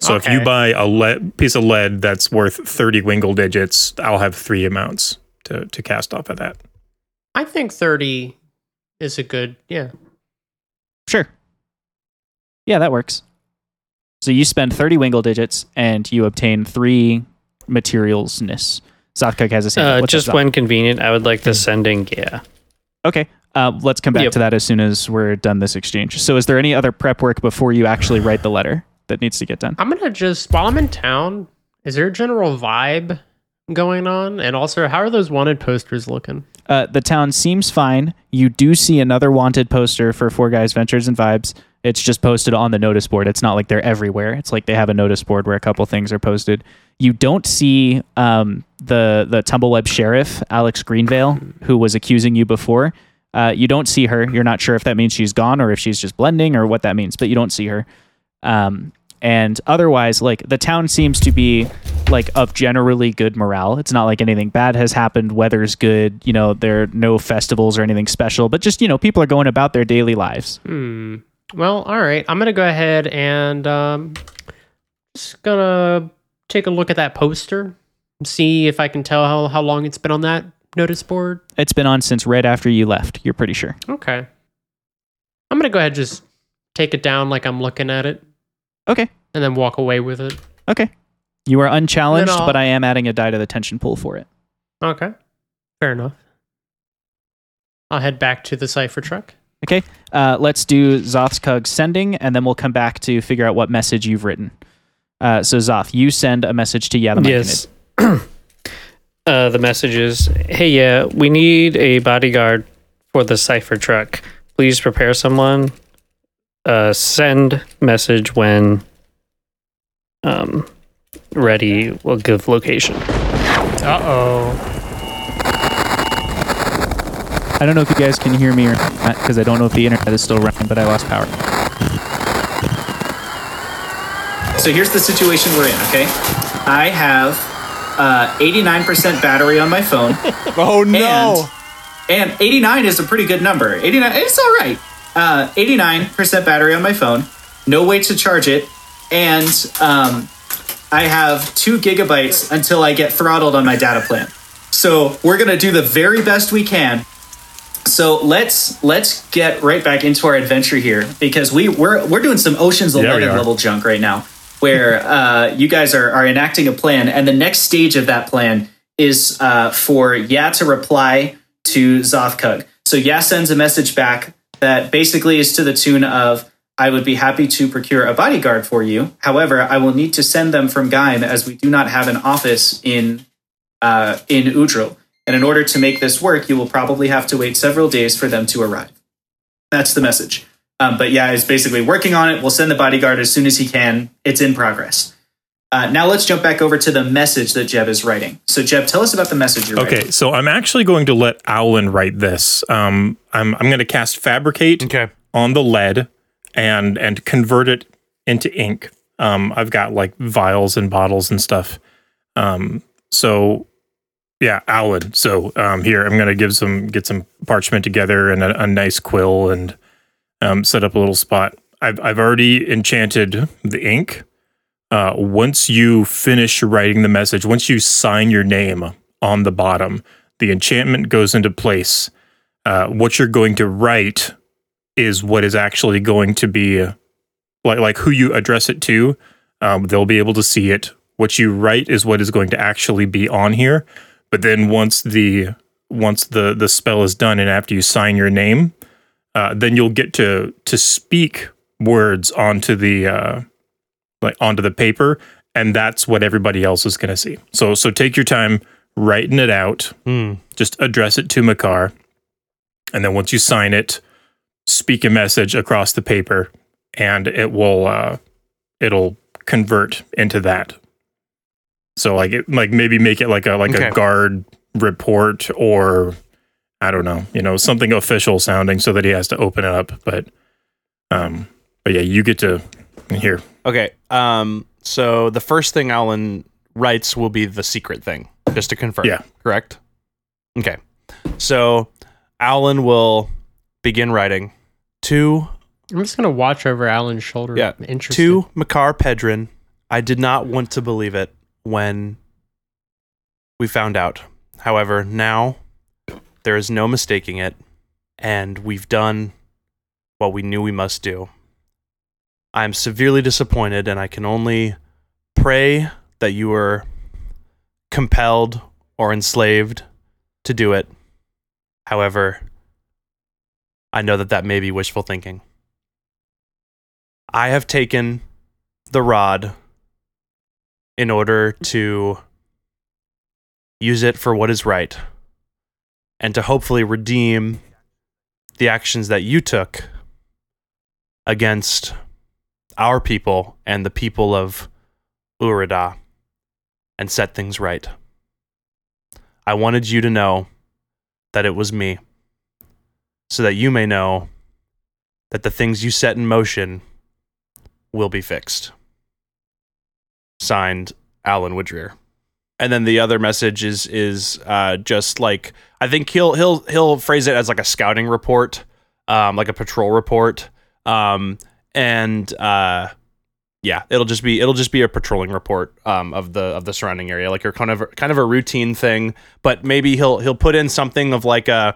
So if you buy a lead, piece of lead that's worth 30 wingle digits, I'll have three amounts to, to cast off of that. I think 30 is a good, yeah. Sure. Yeah, that works. So you spend 30 wingle digits and you obtain three materialsness. Zothkug has a same. Uh, just when convenient, I would like the sending. Yeah. Okay. Uh, let's come back Yep. to that as soon as we're done this exchange. So, is there any other prep work before you actually write the letter that needs to get done? I'm going to just, while I'm in town, is there a general vibe going on? And also, how are those wanted posters looking? Uh, the town seems fine. You do see another wanted poster for Four Guys Ventures and Vibes. It's just posted on the notice board. It's not like they're everywhere. It's like they have a notice board where a couple things are posted. You don't see um, the the Tumbleweb sheriff Alex Greenvale, who was accusing you before. Uh, you don't see her. You're not sure if that means she's gone or if she's just blending or what that means, but you don't see her. Um, and otherwise, like the town seems to be like of generally good morale. It's not like anything bad has happened. Weather's good. You know, there are no festivals or anything special, but just, you know, people are going about their daily lives. Hmm. Well, all right. I'm gonna go ahead and um, just gonna take a look at that poster, see if I can tell how, how long it's been on that notice board. It's been on since right after you left. You're pretty sure. Okay. I'm gonna go ahead and just take it down like I'm looking at it, Okay. and then walk away with it. Okay. You are unchallenged, I'll- but I am adding a die to the tension pool for it. Okay. Fair enough. I'll head back to the cipher truck. Okay. Uh, let's do Zoth's Cug sending, and then we'll come back to figure out what message you've written. Uh, so, Zoth, you send a message to Yadam. Yes. uh, the message is Hey, yeah, we need a bodyguard for the cipher truck. Please prepare someone. Uh, send message when um, ready. We'll give location. Uh oh. I don't know if you guys can hear me or not because I don't know if the internet is still running, but I lost power. So here's the situation we're in, okay? I have uh, 89% battery on my phone. Oh no! And 89 is a pretty good number. 89, it's all right. Uh, 89% battery on my phone, no way to charge it, and um, I have two gigabytes until I get throttled on my data plan. So we're gonna do the very best we can. So let's let's get right back into our adventure here because we we're we're doing some Ocean's we Eleven level junk right now, where uh, you guys are are enacting a plan, and the next stage of that plan is uh, for Ya to reply to Zothkug. So Ya sends a message back that basically is to the tune of, I would be happy to procure a bodyguard for you. However, I will need to send them from Gaim as we do not have an office in uh, in Udril. And in order to make this work, you will probably have to wait several days for them to arrive. That's the message. Um, but yeah, he's basically working on it. We'll send the bodyguard as soon as he can. It's in progress. Uh, now let's jump back over to the message that Jeb is writing. So Jeb, tell us about the message you're writing. Okay, so I'm actually going to let Owlin write this. Um, I'm I'm going to cast fabricate Okay. on the lead and and convert it into ink. Um, I've got like vials and bottles and stuff. Um, so yeah, Owlin. So um, here I'm going to give some get some parchment together and a, a nice quill and um, set up a little spot. I've I've already enchanted the ink. Uh, once you finish writing the message, once you sign your name on the bottom, the enchantment goes into place. Uh, what you're going to write is what is actually going to be uh, like like who you address it to. Um, they'll be able to see it. What you write is what is going to actually be on here. But then once the once the the spell is done and after you sign your name, uh, then you'll get to to speak words onto the uh, like onto the paper, and that's what everybody else is going to see. So so take your time writing it out. Hmm. Just address it to Mekar, and then once you sign it, speak a message across the paper, and it will uh, it'll convert into that. So like it, like maybe make it like a like Okay. a guard report or I don't know, you know, something official sounding so that he has to open it up. But um but yeah, you get to here. Okay. Um. So the first thing Alan writes will be the secret thing, just to confirm. Yeah. Correct. Okay. So Alan will begin writing to I'm just gonna watch over Alan's shoulder. Yeah. I'm interested. to Mekar Pedrin. I did not want to believe it when we found out. However, now there is no mistaking it, and we've done what we knew we must do. I am severely disappointed, and I can only pray that you were compelled or enslaved to do it. However, I know that that may be wishful thinking. I have taken the rod in order to use it for what is right and to hopefully redeem the actions that you took against our people and the people of Urida and set things right. I wanted you to know that it was me so that you may know that the things you set in motion will be fixed. Signed, Alan Woodrear. And then the other message is is uh, just like I think he'll he'll he'll phrase it as like a scouting report, um, like a patrol report, um, and uh, yeah, it'll just be it'll just be a patrolling report um, of the of the surrounding area, like your kind of kind of a routine thing. But maybe he'll he'll put in something of like a,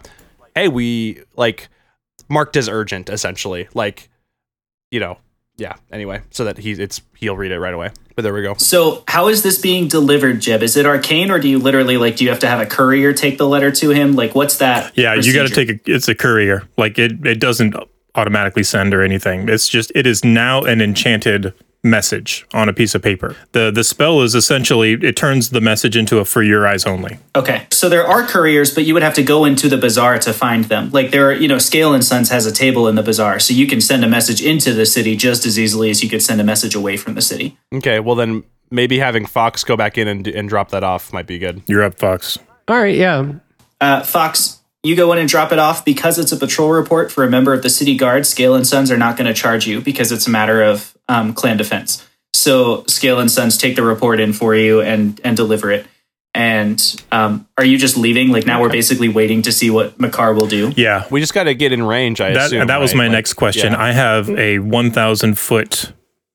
hey, we like marked as urgent, essentially, like you know, yeah. Anyway, so that he's it's he'll read it right away. But there we go. So, how is this being delivered, Jeb? Is it arcane, or do you literally like? Do you have to have a courier take the letter to him? Like, what's that? Yeah, you got to take a it's a courier. Like it it doesn't automatically send or anything. It's just it is now an enchanted message on a piece of paper. The the spell is essentially it turns the message into a for your eyes only. Okay, so there are couriers, but you would have to go into the bazaar to find them. Like there, are, you know, Scale and Sons has a table in the bazaar, so you can send a message into the city just as easily as you could send a message away from the city. Okay, well then maybe having Fox go back in and and drop that off might be good. You're up, Fox. All right. Yeah. Uh, Fox, you go in and drop it off because it's a patrol report for a member of the city guard. Scale and Sons are not going to charge you because it's a matter of um, clan defense. So Scale and Sons take the report in for you and and deliver it. And um, are you just leaving? Like now we're basically waiting to see what Mekar will do. Yeah. We just got to get in range. I That assume. that was right? my Like, next question. yeah. I have a 1000 foot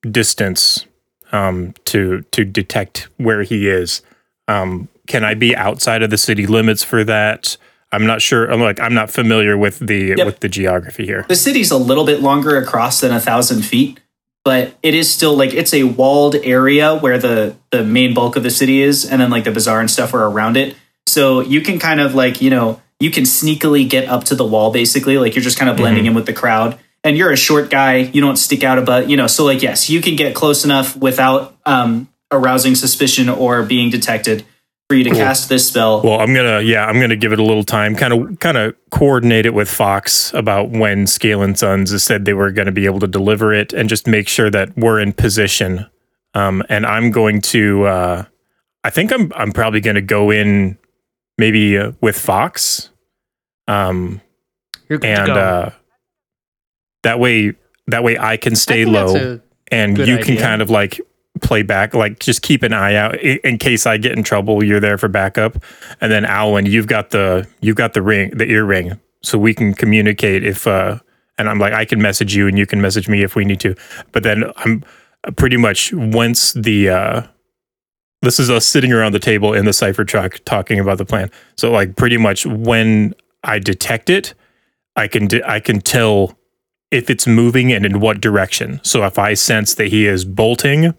distance um to to detect where he is. Um can I be outside of the city limits for that? I'm not sure. I'm like I'm not familiar with the Yep. with the geography here. The city's a little bit longer across than a thousand feet, but it is still like it's a walled area where the the main bulk of the city is, and then like the bazaar and stuff are around it. So you can kind of like you know you can sneakily get up to the wall basically, like you're just kind of blending in with the crowd. And you're a short guy, you don't stick out about you know. So like yes, you can get close enough without um, arousing suspicion or being detected. For you to cast this spell. Well, I'm gonna yeah, I'm gonna give it a little time, kind of kind of coordinate it with Fox about when Scale and Sons has said they were going to be able to deliver it, and just make sure that we're in position. Um, and I'm going to, uh, I think I'm I'm probably going to go in maybe uh, with Fox, um, You're good and to go. uh, that way that way I can stay low and good you can idea. kind of like play back like just keep an eye out in, in case i get in trouble you're there for backup. And then alan you've got the you've got the ring the earring so we can communicate if uh and i'm like i can message you and you can message me if we need to. But then i'm pretty much once the uh this is us sitting around the table in the cipher truck talking about the plan. So like pretty much when i detect it i can i can tell if it's moving and in what direction. So if I sense that he is bolting,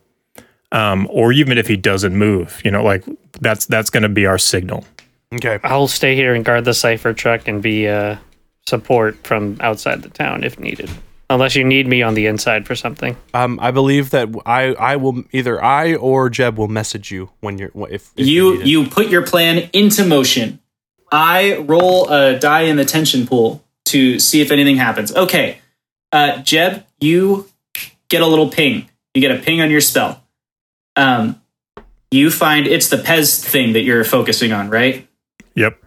um, or even if he doesn't move, you know, like that's that's going to be our signal. Okay. I'll stay here and guard the cipher truck and be uh, support from outside the town if needed. Unless you need me on the inside for something. Um, I believe that I I will either I or Jeb will message you when you're if, if you need it. you put your plan into motion. I roll a die in the tension pool to see if anything happens. Okay, uh, Jeb, you get a little ping. You get a ping on your spell. Um, you find it's the Pez thing that you're focusing on, right? Yep.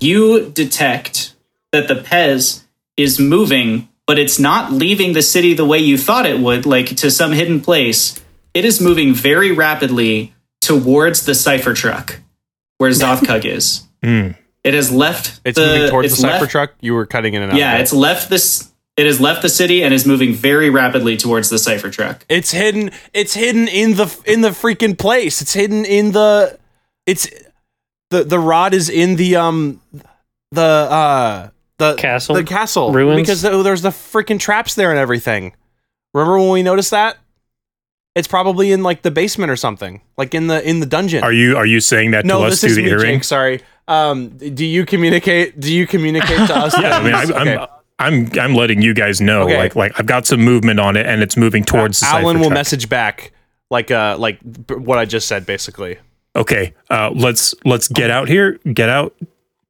You detect that the Pez is moving, but it's not leaving the city the way you thought it would, like to some hidden place. It is moving very rapidly towards the cipher truck where Zothkug is. Mm. It has left. it's the, moving towards it's the cipher left- truck. You were cutting in and out. Yeah, of it's left this. It has left the city and is moving very rapidly towards the cipher truck. It's hidden. It's hidden in the in the freaking place. It's hidden in the. It's the the rod is in the um the uh the Castle? the castle Ruins? because th- there's the freaking traps there and everything. Remember when we noticed that? It's probably in like the basement or something, like in the in the dungeon. Are you are you saying that no, to us through the me, earring? Jake. Sorry. Um, do you communicate? Do you communicate to us? Yeah, I mean, I, Okay. I'm I'm I'm letting you guys know, Okay. like like I've got some movement on it, and it's moving towards the Alan will truck. message back like uh like b- what I just said basically. Okay, uh, let's let's get out here, get out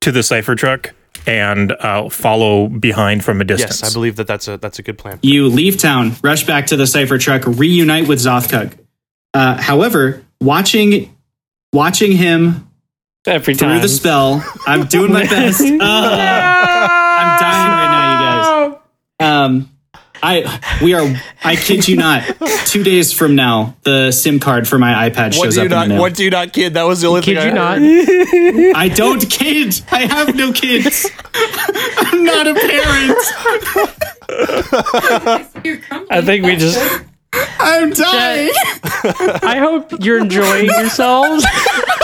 to the cipher truck, and uh, follow behind from a distance. Yes, I believe that that's a that's a good plan. You leave town, rush back to the cipher truck, reunite with Zothkug. Uh, however, watching watching him Every time through the spell, I'm doing my best. Ugh. I'm dying right now, you guys. Um, I we are. I kid you not. Two days from now, the SIM card for my iPad What shows do up you in the not? mail. What do you not kid? That was the only Kid thing I you not? heard. I don't kid. I have no kids. I'm not a parent. I think we just. I'm dying. I hope you're enjoying yourselves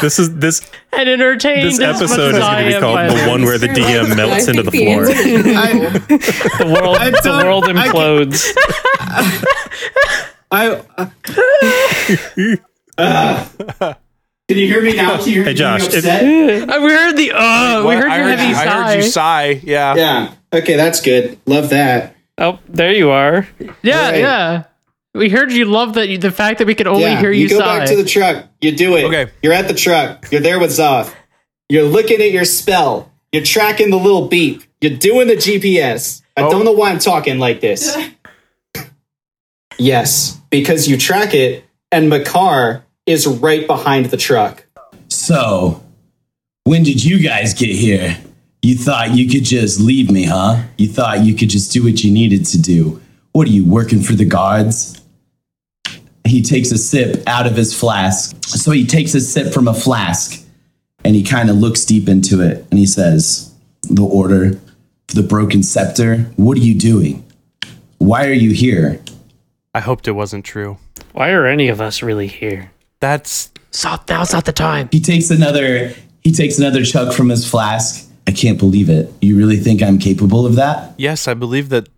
this is this and entertained. this episode is going to be called the one where the DM melts into the floor. I, The world, I the world implodes. I, uh, can you hear me now? Can you hear Hey, Josh, if- upset? Uh, we heard the uh, we What? heard I your heard, heavy you, I sigh. heard you sigh. Yeah. Yeah. Okay, that's good. Love that. Oh, there you are. yeah, Right. yeah. We heard you love that the fact that we could only yeah, hear you, You go sigh. back to the truck. You do it. Okay. You're at the truck. You're there with Zoth. You're looking at your spell. You're tracking the little beep. You're doing the GPS. I Oh. don't know why I'm talking like this. yes, because you track it, and Mekar is right behind the truck. So, when did you guys get here? You thought you could just leave me, huh? You thought you could just do what you needed to do. What are you working for the guards? He takes a sip out of his flask. So he takes a sip from a flask and he kind of looks deep into it and he says, The order for the broken scepter, what are you doing? Why are you here? I hoped it wasn't true. Why are any of us really here? That's So now's not the time. He takes another he takes another chug from his flask. I can't believe it. You really think I'm capable of that? yes. I believe that.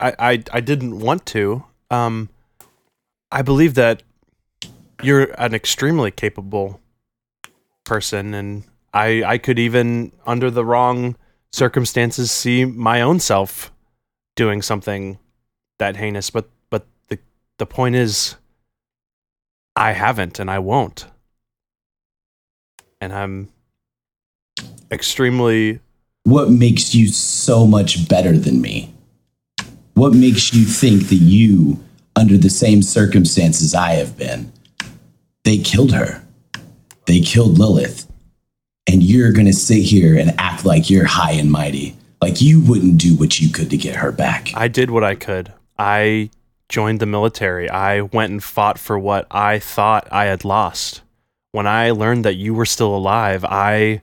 I I, I didn't want to. Um, I believe that you're an extremely capable person, and I I could even under the wrong circumstances see my own self doing something that heinous. But but the the point is, I haven't, and I won't. and I'm extremely What makes you so much better than me? What makes you think that you, under the same circumstances I have been, they killed her? They killed Lilith. And you're going to sit here and act like you're high and mighty, like you wouldn't do what you could to get her back. I did what I could. I joined the military. I went and fought for what I thought I had lost. When I learned that you were still alive, I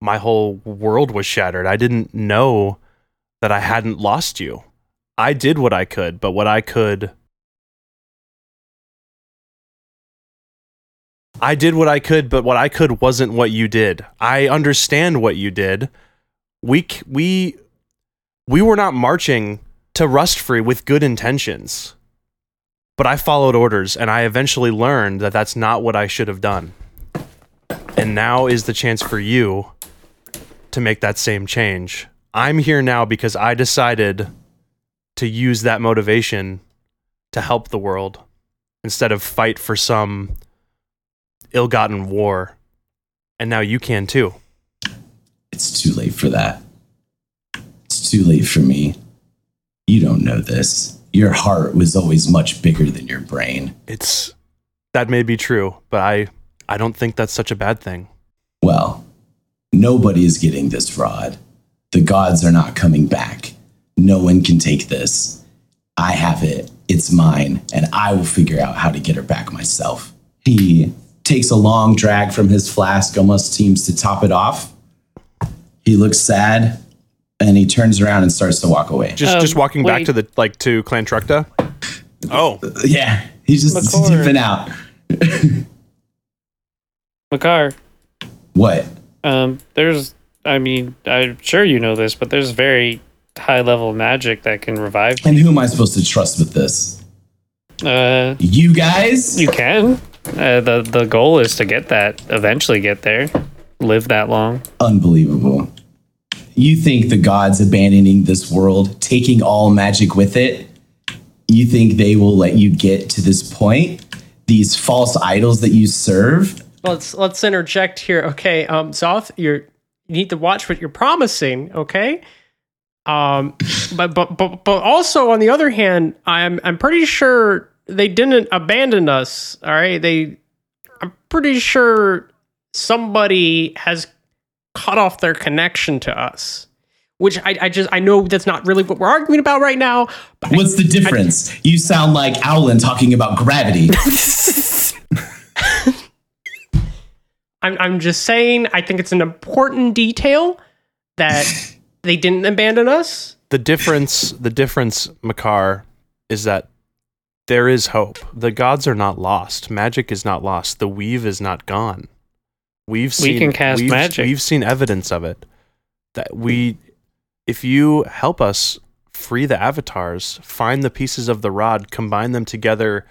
my whole world was shattered. I didn't know that I hadn't lost you. I did what I could, but what I could I did what I could, but what I could wasn't what you did. I understand what you did. We we we were not marching to Rust Free with good intentions. But I followed orders and I eventually learned that that's not what I should have done. And now is the chance for you to make that same change. I'm here now because I decided to use that motivation to help the world instead of fight for some ill gotten war. And now you can too. It's too late for that. It's too late for me. You don't know this. Your heart was always much bigger than your brain. It's that may be true, but I I don't think that's such a bad thing. Well, nobody is getting this rod. The gods are not coming back. No one can take this. I have it. It's mine, and I will figure out how to get her back myself. He takes a long drag from his flask, almost seems to top it off. He looks sad, and he turns around and starts to walk away. Just just Um, walking back wait. to the like to Clan Tructa. Oh, Yeah, he's just McCord. dipping out. Mekar, What? um, there's, I mean, I'm sure you know this, but there's very high level magic that can revive. And who am I supposed to trust with this? Uh, You guys? you can. Uh, the the goal is to get that, eventually get there, live that long. Unbelievable. You think the gods abandoning this world, taking all magic with it, you think they will let you get to this point? These false idols that you serve? Let's let's interject here. Okay, um, Zoth, you're you need to watch what you're promising. Okay, um, but but but but also on the other hand, I'm I'm pretty sure they didn't abandon us. All right, they. I'm pretty sure somebody has cut off their connection to us. Which I, I just I know that's not really what we're arguing about right now. But I- What's the difference? you sound like Owlin talking about gravity. I'm I'm just saying I think it's an important detail that they didn't abandon us. the difference the difference, Mekar, is that there is hope. The gods are not lost. Magic is not lost. The weave is not gone. We've seen We can cast we've, magic. We've seen evidence of it. That we if you help us free the avatars, find the pieces of the rod, combine them together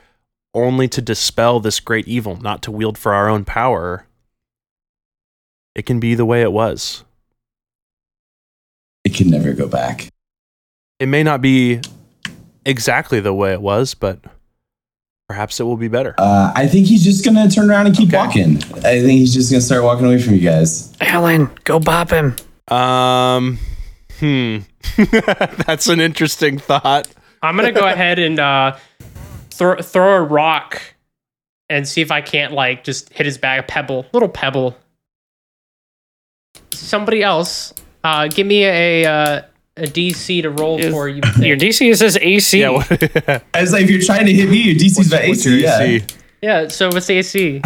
only to dispel this great evil, not to wield for our own power, it can be the way it was. it can never go back. It may not be exactly the way it was, but perhaps it will be better. Uh, I think he's just gonna turn around and keep Okay. walking. I think he's just gonna start walking away from you guys. Alan, go bop him. Um, hmm. That's an interesting thought. I'm gonna go ahead and uh, throw throw a rock and see if I can't like just hit his back a pebble, little pebble. Somebody else, uh, give me a uh, a DC to roll Is- for you. Your DC is says AC. Yeah. What, I was like, if you're trying to hit me, your DC's by what's AC. your yeah. AC? Yeah, so what's the AC?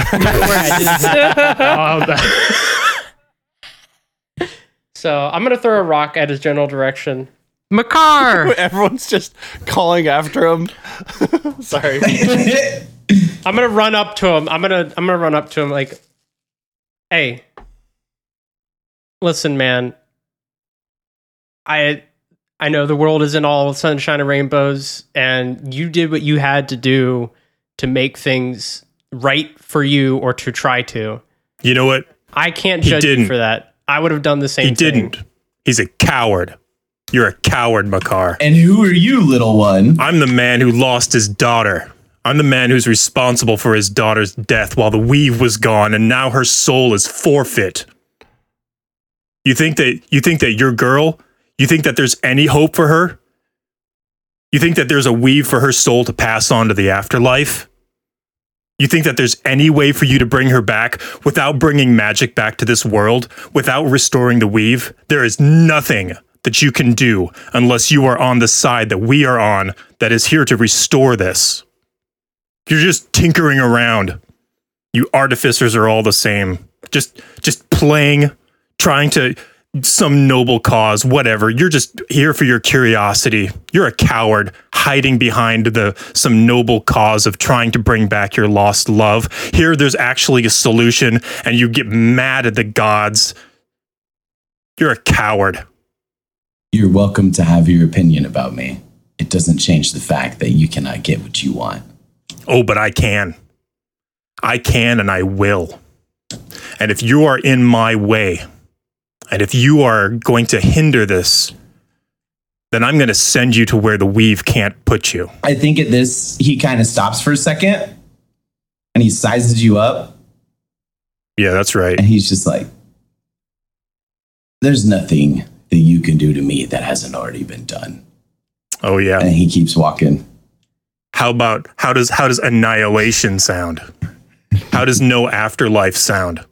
Um, so I'm gonna throw a rock at his general direction. Mekar, Everyone's just calling after him. Sorry. I'm gonna run up to him. I'm gonna I'm gonna run up to him like, hey, listen, man. I I know the world isn't all sunshine and rainbows, and you did what you had to do to make things right for you or to try to. You know what? I can't judge you for that. I would have done the same He thing. didn't. He's a coward. You're a coward, Mekar. and who are you, little one? I'm the man who lost his daughter. I'm the man who's responsible for his daughter's death while the weave was gone and now her soul is forfeit. You think that you think that your girl, you think that there's any hope for her? You think that there's a weave for her soul to pass on to the afterlife? You think that there's any way for you to bring her back without bringing magic back to this world, without restoring the weave? There is nothing that you can do unless you are on the side that we are on that is here to restore this. You're just tinkering around. You artificers are all the same. Just just playing, trying to some noble cause, whatever. You're just here for your curiosity. You're a coward hiding behind the some noble cause of trying to bring back your lost love. Here there's actually a solution and you get mad at the gods. You're a coward. You're welcome to have your opinion about me. It doesn't change the fact that you cannot get what you want. Oh, but I can. I can and I will. And if you are in my way, and if you are going to hinder this, then I'm going to send you to where the weave can't put you. I think at this, he kind of stops for a second and he sizes you up Yeah, that's right. and he's just like, There's nothing that you can do to me that hasn't already been done. Oh yeah. And he keeps walking. How about how does how does annihilation sound? How does no afterlife sound?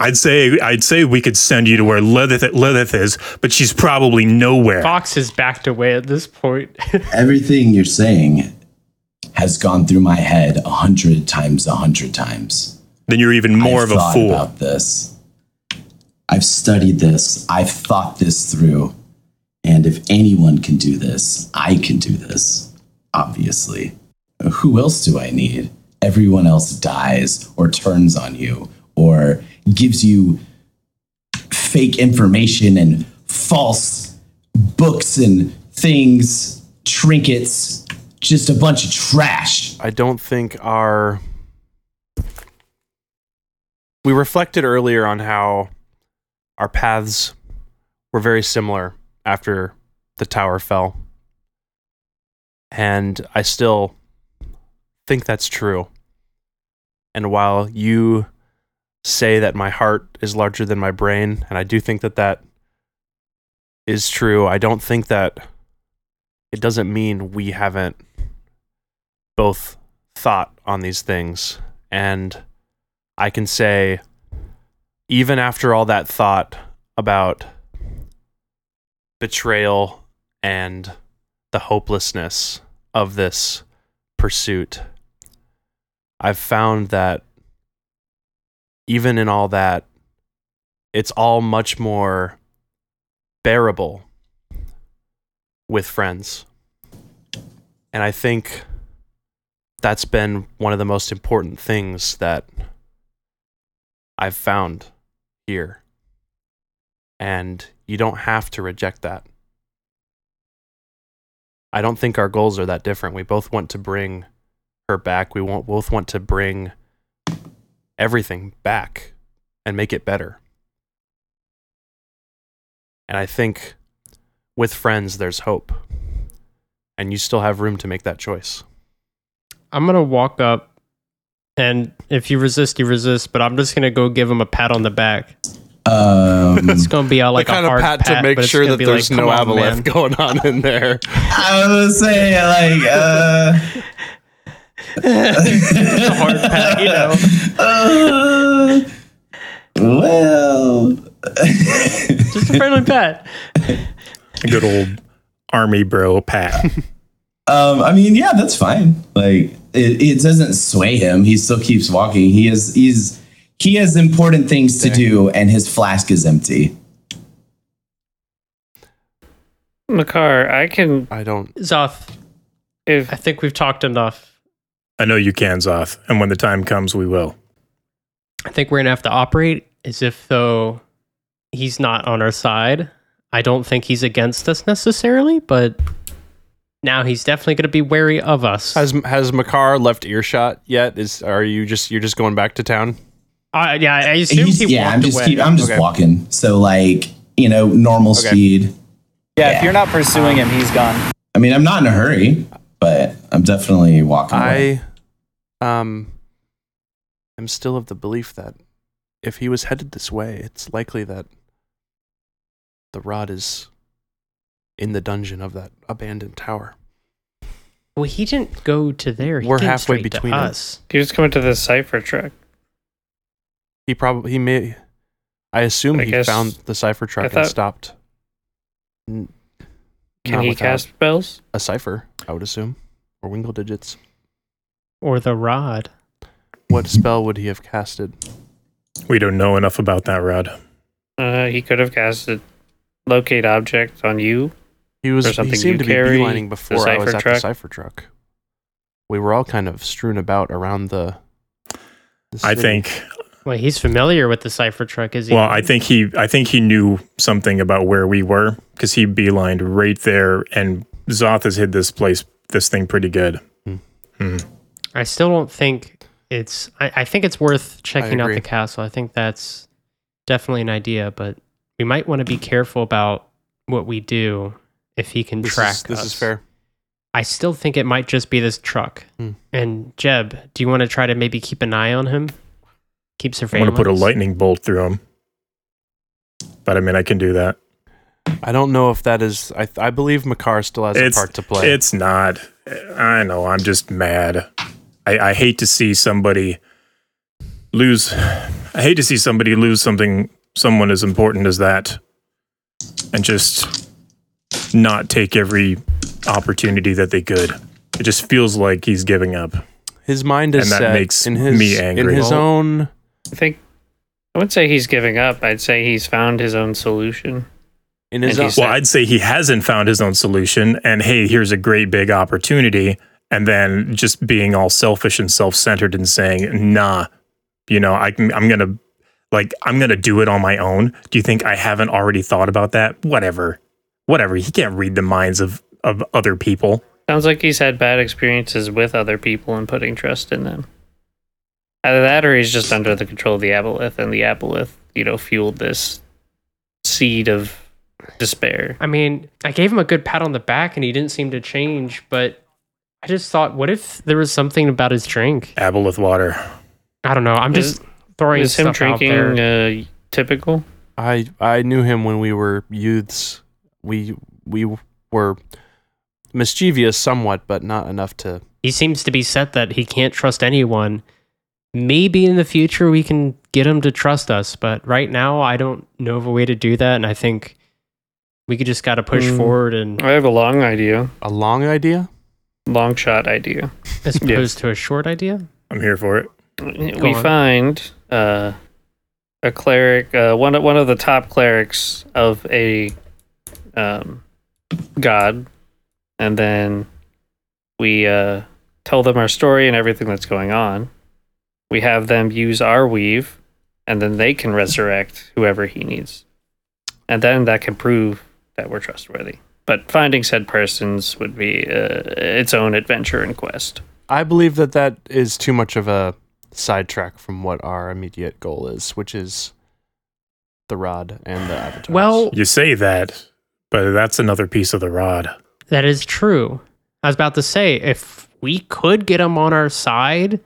I'd say I'd say we could send you to where Lilith, Lilith is, but she's probably nowhere. Fox is backed away at this point. Everything you're saying has gone through my head a hundred times, a hundred times. Then you're even more I've of a thought fool. about this. I've studied this. I've thought this through. And if anyone can do this, I can do this. Obviously. Who else do I need? Everyone else dies or turns on you or gives you fake information and false books and things, trinkets, just a bunch of trash. I don't think our. We reflected earlier on how our paths were very similar after the tower fell. And I still think that's true. And while you say that my heart is larger than my brain, and I do think that that is true, I don't think that it doesn't mean we haven't both thought on these things. And I can say, even after all that thought about betrayal and the hopelessness of this pursuit, I've found that even in all that, it's all much more bearable with friends. And I think that's been one of the most important things that I've found here. And you don't have to reject that. I don't think our goals are that different. We both want to bring her back. We both want to bring everything back and make it better. And I think with friends, there's hope. And you still have room to make that choice. I'm gonna walk up, and if you resist, you resist. But I'm just gonna go give him a pat on the back. Um, It's gonna be a, like the kind a of hard pat, to make sure that there's like, no "Come on, man." aboleth going on in there. I was saying, like, uh, It's a hard pat, you know. uh, well, Just a friendly pat. A good old army bro pat. um, I mean, yeah, that's fine. Like, it, it doesn't sway him. He still keeps walking. He is, he's, he has important things to do, and his flask is empty. Mekar, I can I don't. Zoth, if I think we've talked enough. I know you can, Zoth, and when the time comes, we will. I think we're gonna have to operate as if though he's not on our side. I don't think he's against us necessarily, but now he's definitely gonna be wary of us. Has has Mekar left earshot yet? Is are you just you're just going back to town? Uh, yeah, I assume He's- he yeah, walked I'm just, away. keep, I'm just Okay. walking. So, like, you know, normal Okay. speed. Yeah, Yeah. if you're not pursuing him, he's gone. I mean, I'm not in a hurry, but I'm definitely walking away. I um am still of the belief that if he was headed this way, it's likely that the rod is in the dungeon of that abandoned tower. Well, he didn't go to there. He We're came halfway straight to between them. us. He was coming to the cipher truck. He probably he may I assume I he guess- found the cipher truck thought- and stopped. Can not he without cast spells? a cipher? I would assume, or wingle digits. Or the rod. What spell would he have casted? We don't know enough about that rod. Uh, he could have casted locate object on you. He was Or he seemed you to carry, be beelining before I was cipher at the cipher truck. We were all kind of strewn about around the. the I think. Well, he's familiar with the cipher truck, is he? Well, I think he. I think he knew something about where we were because he beelined right there, and Zoth has hid this place, this thing, pretty good. Hmm. Hmm. I still don't think it's. I, I think it's worth checking out the castle. I think that's definitely an idea, but we might want to be careful about what we do if he can this track is, this us. is fair. I still think it might just be this truck. Hmm. And Jeb, do you want to try to maybe keep an eye on him? Keep I'm surveillance. going to put a lightning bolt through him. But I mean, I can do that. I don't know if that is. I I believe Mekar still has It's- a part to play. It's not. I know. I'm just mad. I, I hate to see somebody lose. I hate to see somebody lose something, someone as important as that, and just not take every opportunity that they could. It just feels like he's giving up. his mind is and that set makes in his me angry. in his own. I think I wouldn't say he's giving up. I'd say he's found his own solution. In his own, he's- Well, I'd say he hasn't found his own solution, and hey, here's a great big opportunity, and then just being all selfish and self-centered and saying, "Nah, you know, I can, I'm gonna, like, I'm gonna do it on my own." Do you think I haven't already thought about that? Whatever, whatever. He can't read the minds of of other people. Sounds like he's had bad experiences with other people and putting trust in them. Either that or he's just under the control of the Aboleth, and the Aboleth, you know, fueled this seed of despair. I mean, I gave him a good pat on the back and he didn't seem to change, but I just thought, what if there was something about his drink? Aboleth water. I don't know. I'm Is- just throwing Is him stuff out drinking there. uh, typical? I I knew him when we were youths. We we were mischievous somewhat, but not enough to. he seems to be set that he can't trust anyone. Maybe in the future we can get him to trust us, but right now I don't know of a way to do that, and I think we could just got to push Mm. forward and I have a long idea, A long idea. long shot idea. as opposed to a short idea. I'm here for it. we on. find uh, a cleric, uh, one of one of the top clerics of a um, god, and then we uh, tell them our story and everything that's going on. We have them use our weave, and then they can resurrect whoever he needs, and then that can prove that we're trustworthy. But finding said persons would be uh, its own adventure and quest. I believe that that is too much of a sidetrack from what our immediate goal is, which is the rod and the avatars. Well, You say that, but that's another piece of the rod. That is true. I was about to say, if we could get him on our side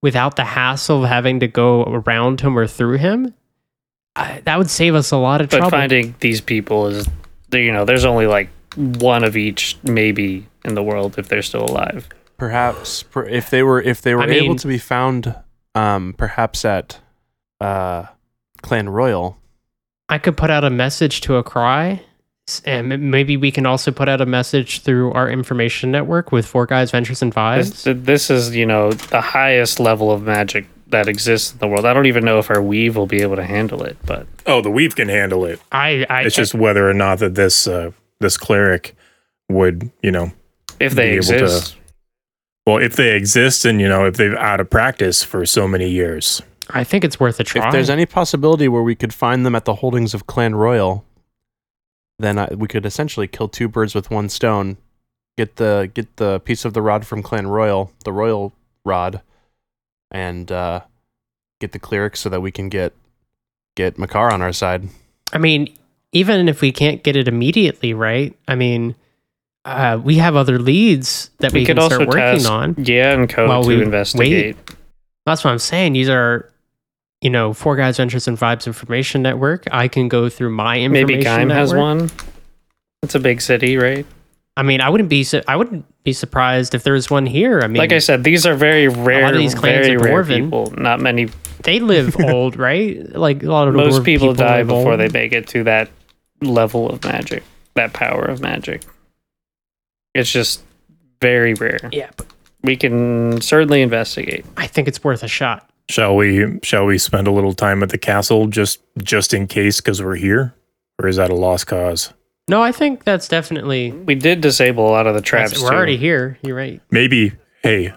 without the hassle of having to go around him or through him, I, that would save us a lot of But trouble. finding these people is, you know, there's only like one of each, maybe in the world if they're still alive. perhaps per, if they were if they were I able mean- to be found, um, perhaps at uh, Clan Royal. I could put out a message to a cry, and maybe we can also put out a message through our information network with Four Guys Ventures and This, this is, you know, the highest level of magic that exists in the world. I don't even know if our weave will be able to handle it, but Oh, the weave can handle it. I, I, It's just whether or not that this uh, this cleric would, you know, if they Be able to- exist, well, if they exist and you know if they've out of practice for so many years. I think it's worth a try. If there's any possibility where we could find them at the holdings of Clan Royal, then I, we could essentially kill two birds with one stone. Get the get the piece of the rod from Clan Royal, the royal rod, and uh, get the cleric so that we can get get Mekar on our side. I mean, even if we can't get it immediately, right? I mean, uh, we have other leads that we, We can could also start working task on. yeah and code while to we investigate. That's what I'm saying. These are, you know, Four Guys Ventures and Vibes Information Network. I can go through my information. Maybe Gaim has one. It's a big city, right? I mean, I wouldn't be su- I wouldn't be surprised if there was one here. I mean, like I said, these are very rare. these clans are rare dwarven. people. Not many. they live old, right? Like a lot of Most dwarf people, die before old. they make it to that level of magic, that power of magic. It's just very rare. Yeah, but We can certainly investigate. I think it's worth a shot. Shall we? Shall we spend a little time at the castle just just in case because we're here, or is that a lost cause? No, I think that's definitely. We did disable a lot of the traps. We're too. already here. You're right. Maybe. Hey,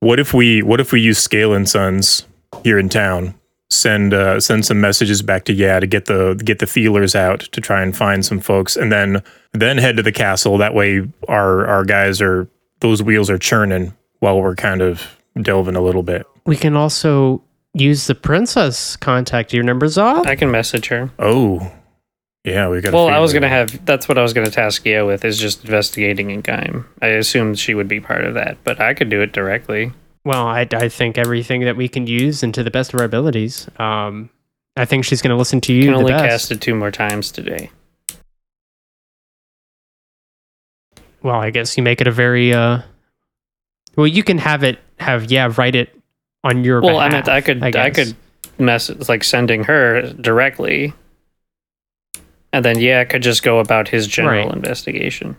what if we? What if we use Scale and Sons here in town? Send uh, send some messages back to yeah to get the get the feelers out to try and find some folks, and then then head to the castle. That way, our our guys are those wheels are churning while we're kind of delving a little bit. We can also use the princess contact. Your number's off. I can message her. Oh, yeah, we got. Well, I was gonna have. That's what I was gonna task Yeo with is just investigating in Gaim. I assumed she would be part of that, but I could do it directly. Well, I, I think everything that we can use and to the best of our abilities. Um, I think she's going to listen to you can the only best. cast it two more times today. Well, I guess you make it a very uh well you can have it have yeah, write it on your Well, I mean, I could I, guess. could message like sending her directly, and then yeah, I could just go about his general Right. investigation.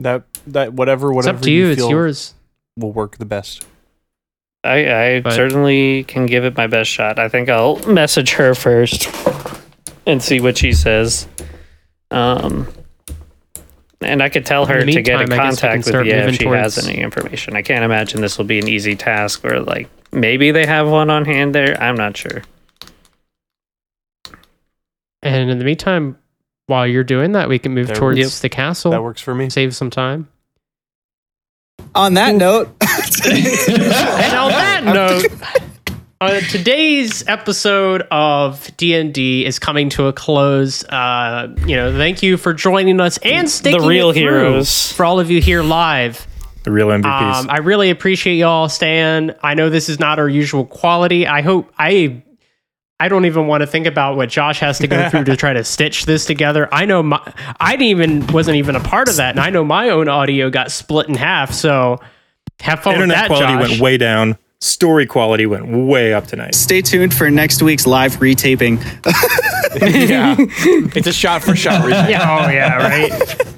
That that whatever whatever It's whatever up to you, it's feel yours. will work the best. I, I But- certainly can give it my best shot. I think I'll message her first and see what she says. Um, and I could tell her the to get in meantime, I guess we can contact with start you if moving she has any information. I can't imagine this will be an easy task where, like, maybe they have one on hand there. I'm not sure. And in the meantime, while you're doing that, we can move There- towards Yep. the castle. That works for me. Save some time. On that note, And on that note, uh, today's episode of D&D is coming to a close. Uh, you know, thank you for joining us and sticking the real it heroes. for all of you here live. the real MVPs. Um, I really appreciate y'all staying. I know this is not our usual quality. I hope I I don't even want to think about what Josh has to go through to try to stitch this together. I know my I didn't even wasn't even a part of that, and I know my own audio got split in half. So have fun Internet with that, quality Josh. went way down. Story quality went way up tonight. stay tuned for next week's live retaping. yeah, it's a shot for shot. yeah, oh yeah, right.